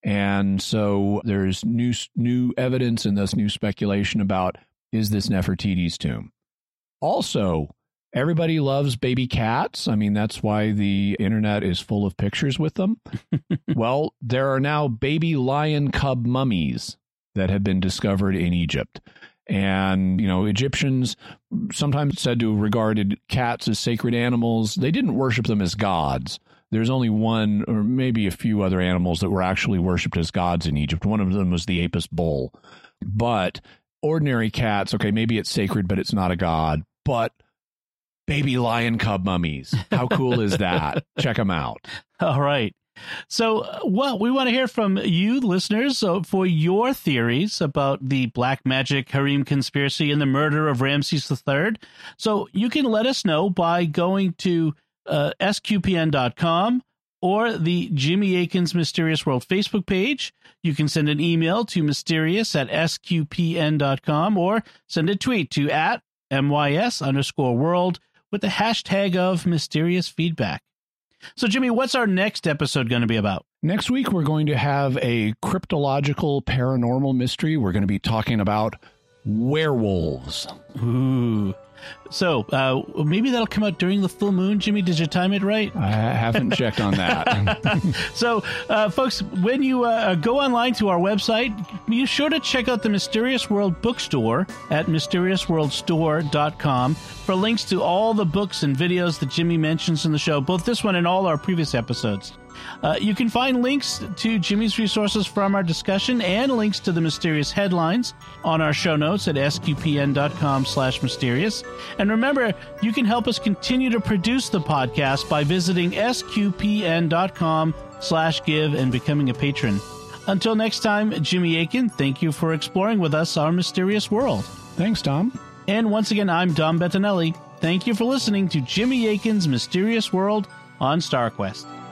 and so there's new new evidence and thus new speculation about is this Nefertiti's tomb. Also, everybody loves baby cats. I mean, that's why the internet is full of pictures with them. well, there are now baby lion cub mummies that have been discovered in Egypt. And, you know, Egyptians sometimes said to regarded cats as sacred animals. They didn't worship them as gods there's only one or maybe a few other animals that were actually worshipped as gods in Egypt. One of them was the Apis bull. But ordinary cats, okay, maybe it's sacred, but it's not a god. But baby lion cub mummies, how cool is that? Check them out. All right. So, uh, well, we want to hear from you, listeners, so for your theories about the black magic harem conspiracy and the murder of Ramses III. So, you can let us know by going to uh, sqpn.com or the Jimmy Akin's Mysterious World Facebook page. You can send an email to mysterious at sqpn.com or send a tweet to at mys underscore world with the hashtag of mysterious feedback. So, Jimmy, what's our next episode going to be about? Next week, we're going to have a cryptological paranormal mystery. We're going to be talking about werewolves. Ooh. So uh, maybe that'll come out during the full moon. Jimmy, did you time it right? I haven't checked on that. so, uh, folks, when you uh, go online to our website, be sure to check out the Mysterious World bookstore at mysteriousworldstore.com for links to all the books and videos that Jimmy mentions in the show, both this one and all our previous episodes. Uh, you can find links to Jimmy's resources from our discussion and links to the mysterious headlines on our show notes at sqpn.com slash mysterious. And remember, you can help us continue to produce the podcast by visiting sqpn.com slash give and becoming a patron. Until next time, Jimmy Akin, thank you for exploring with us our mysterious world. Thanks, Dom. And once again, I'm Dom Bettinelli. Thank you for listening to Jimmy Akin's Mysterious World on StarQuest.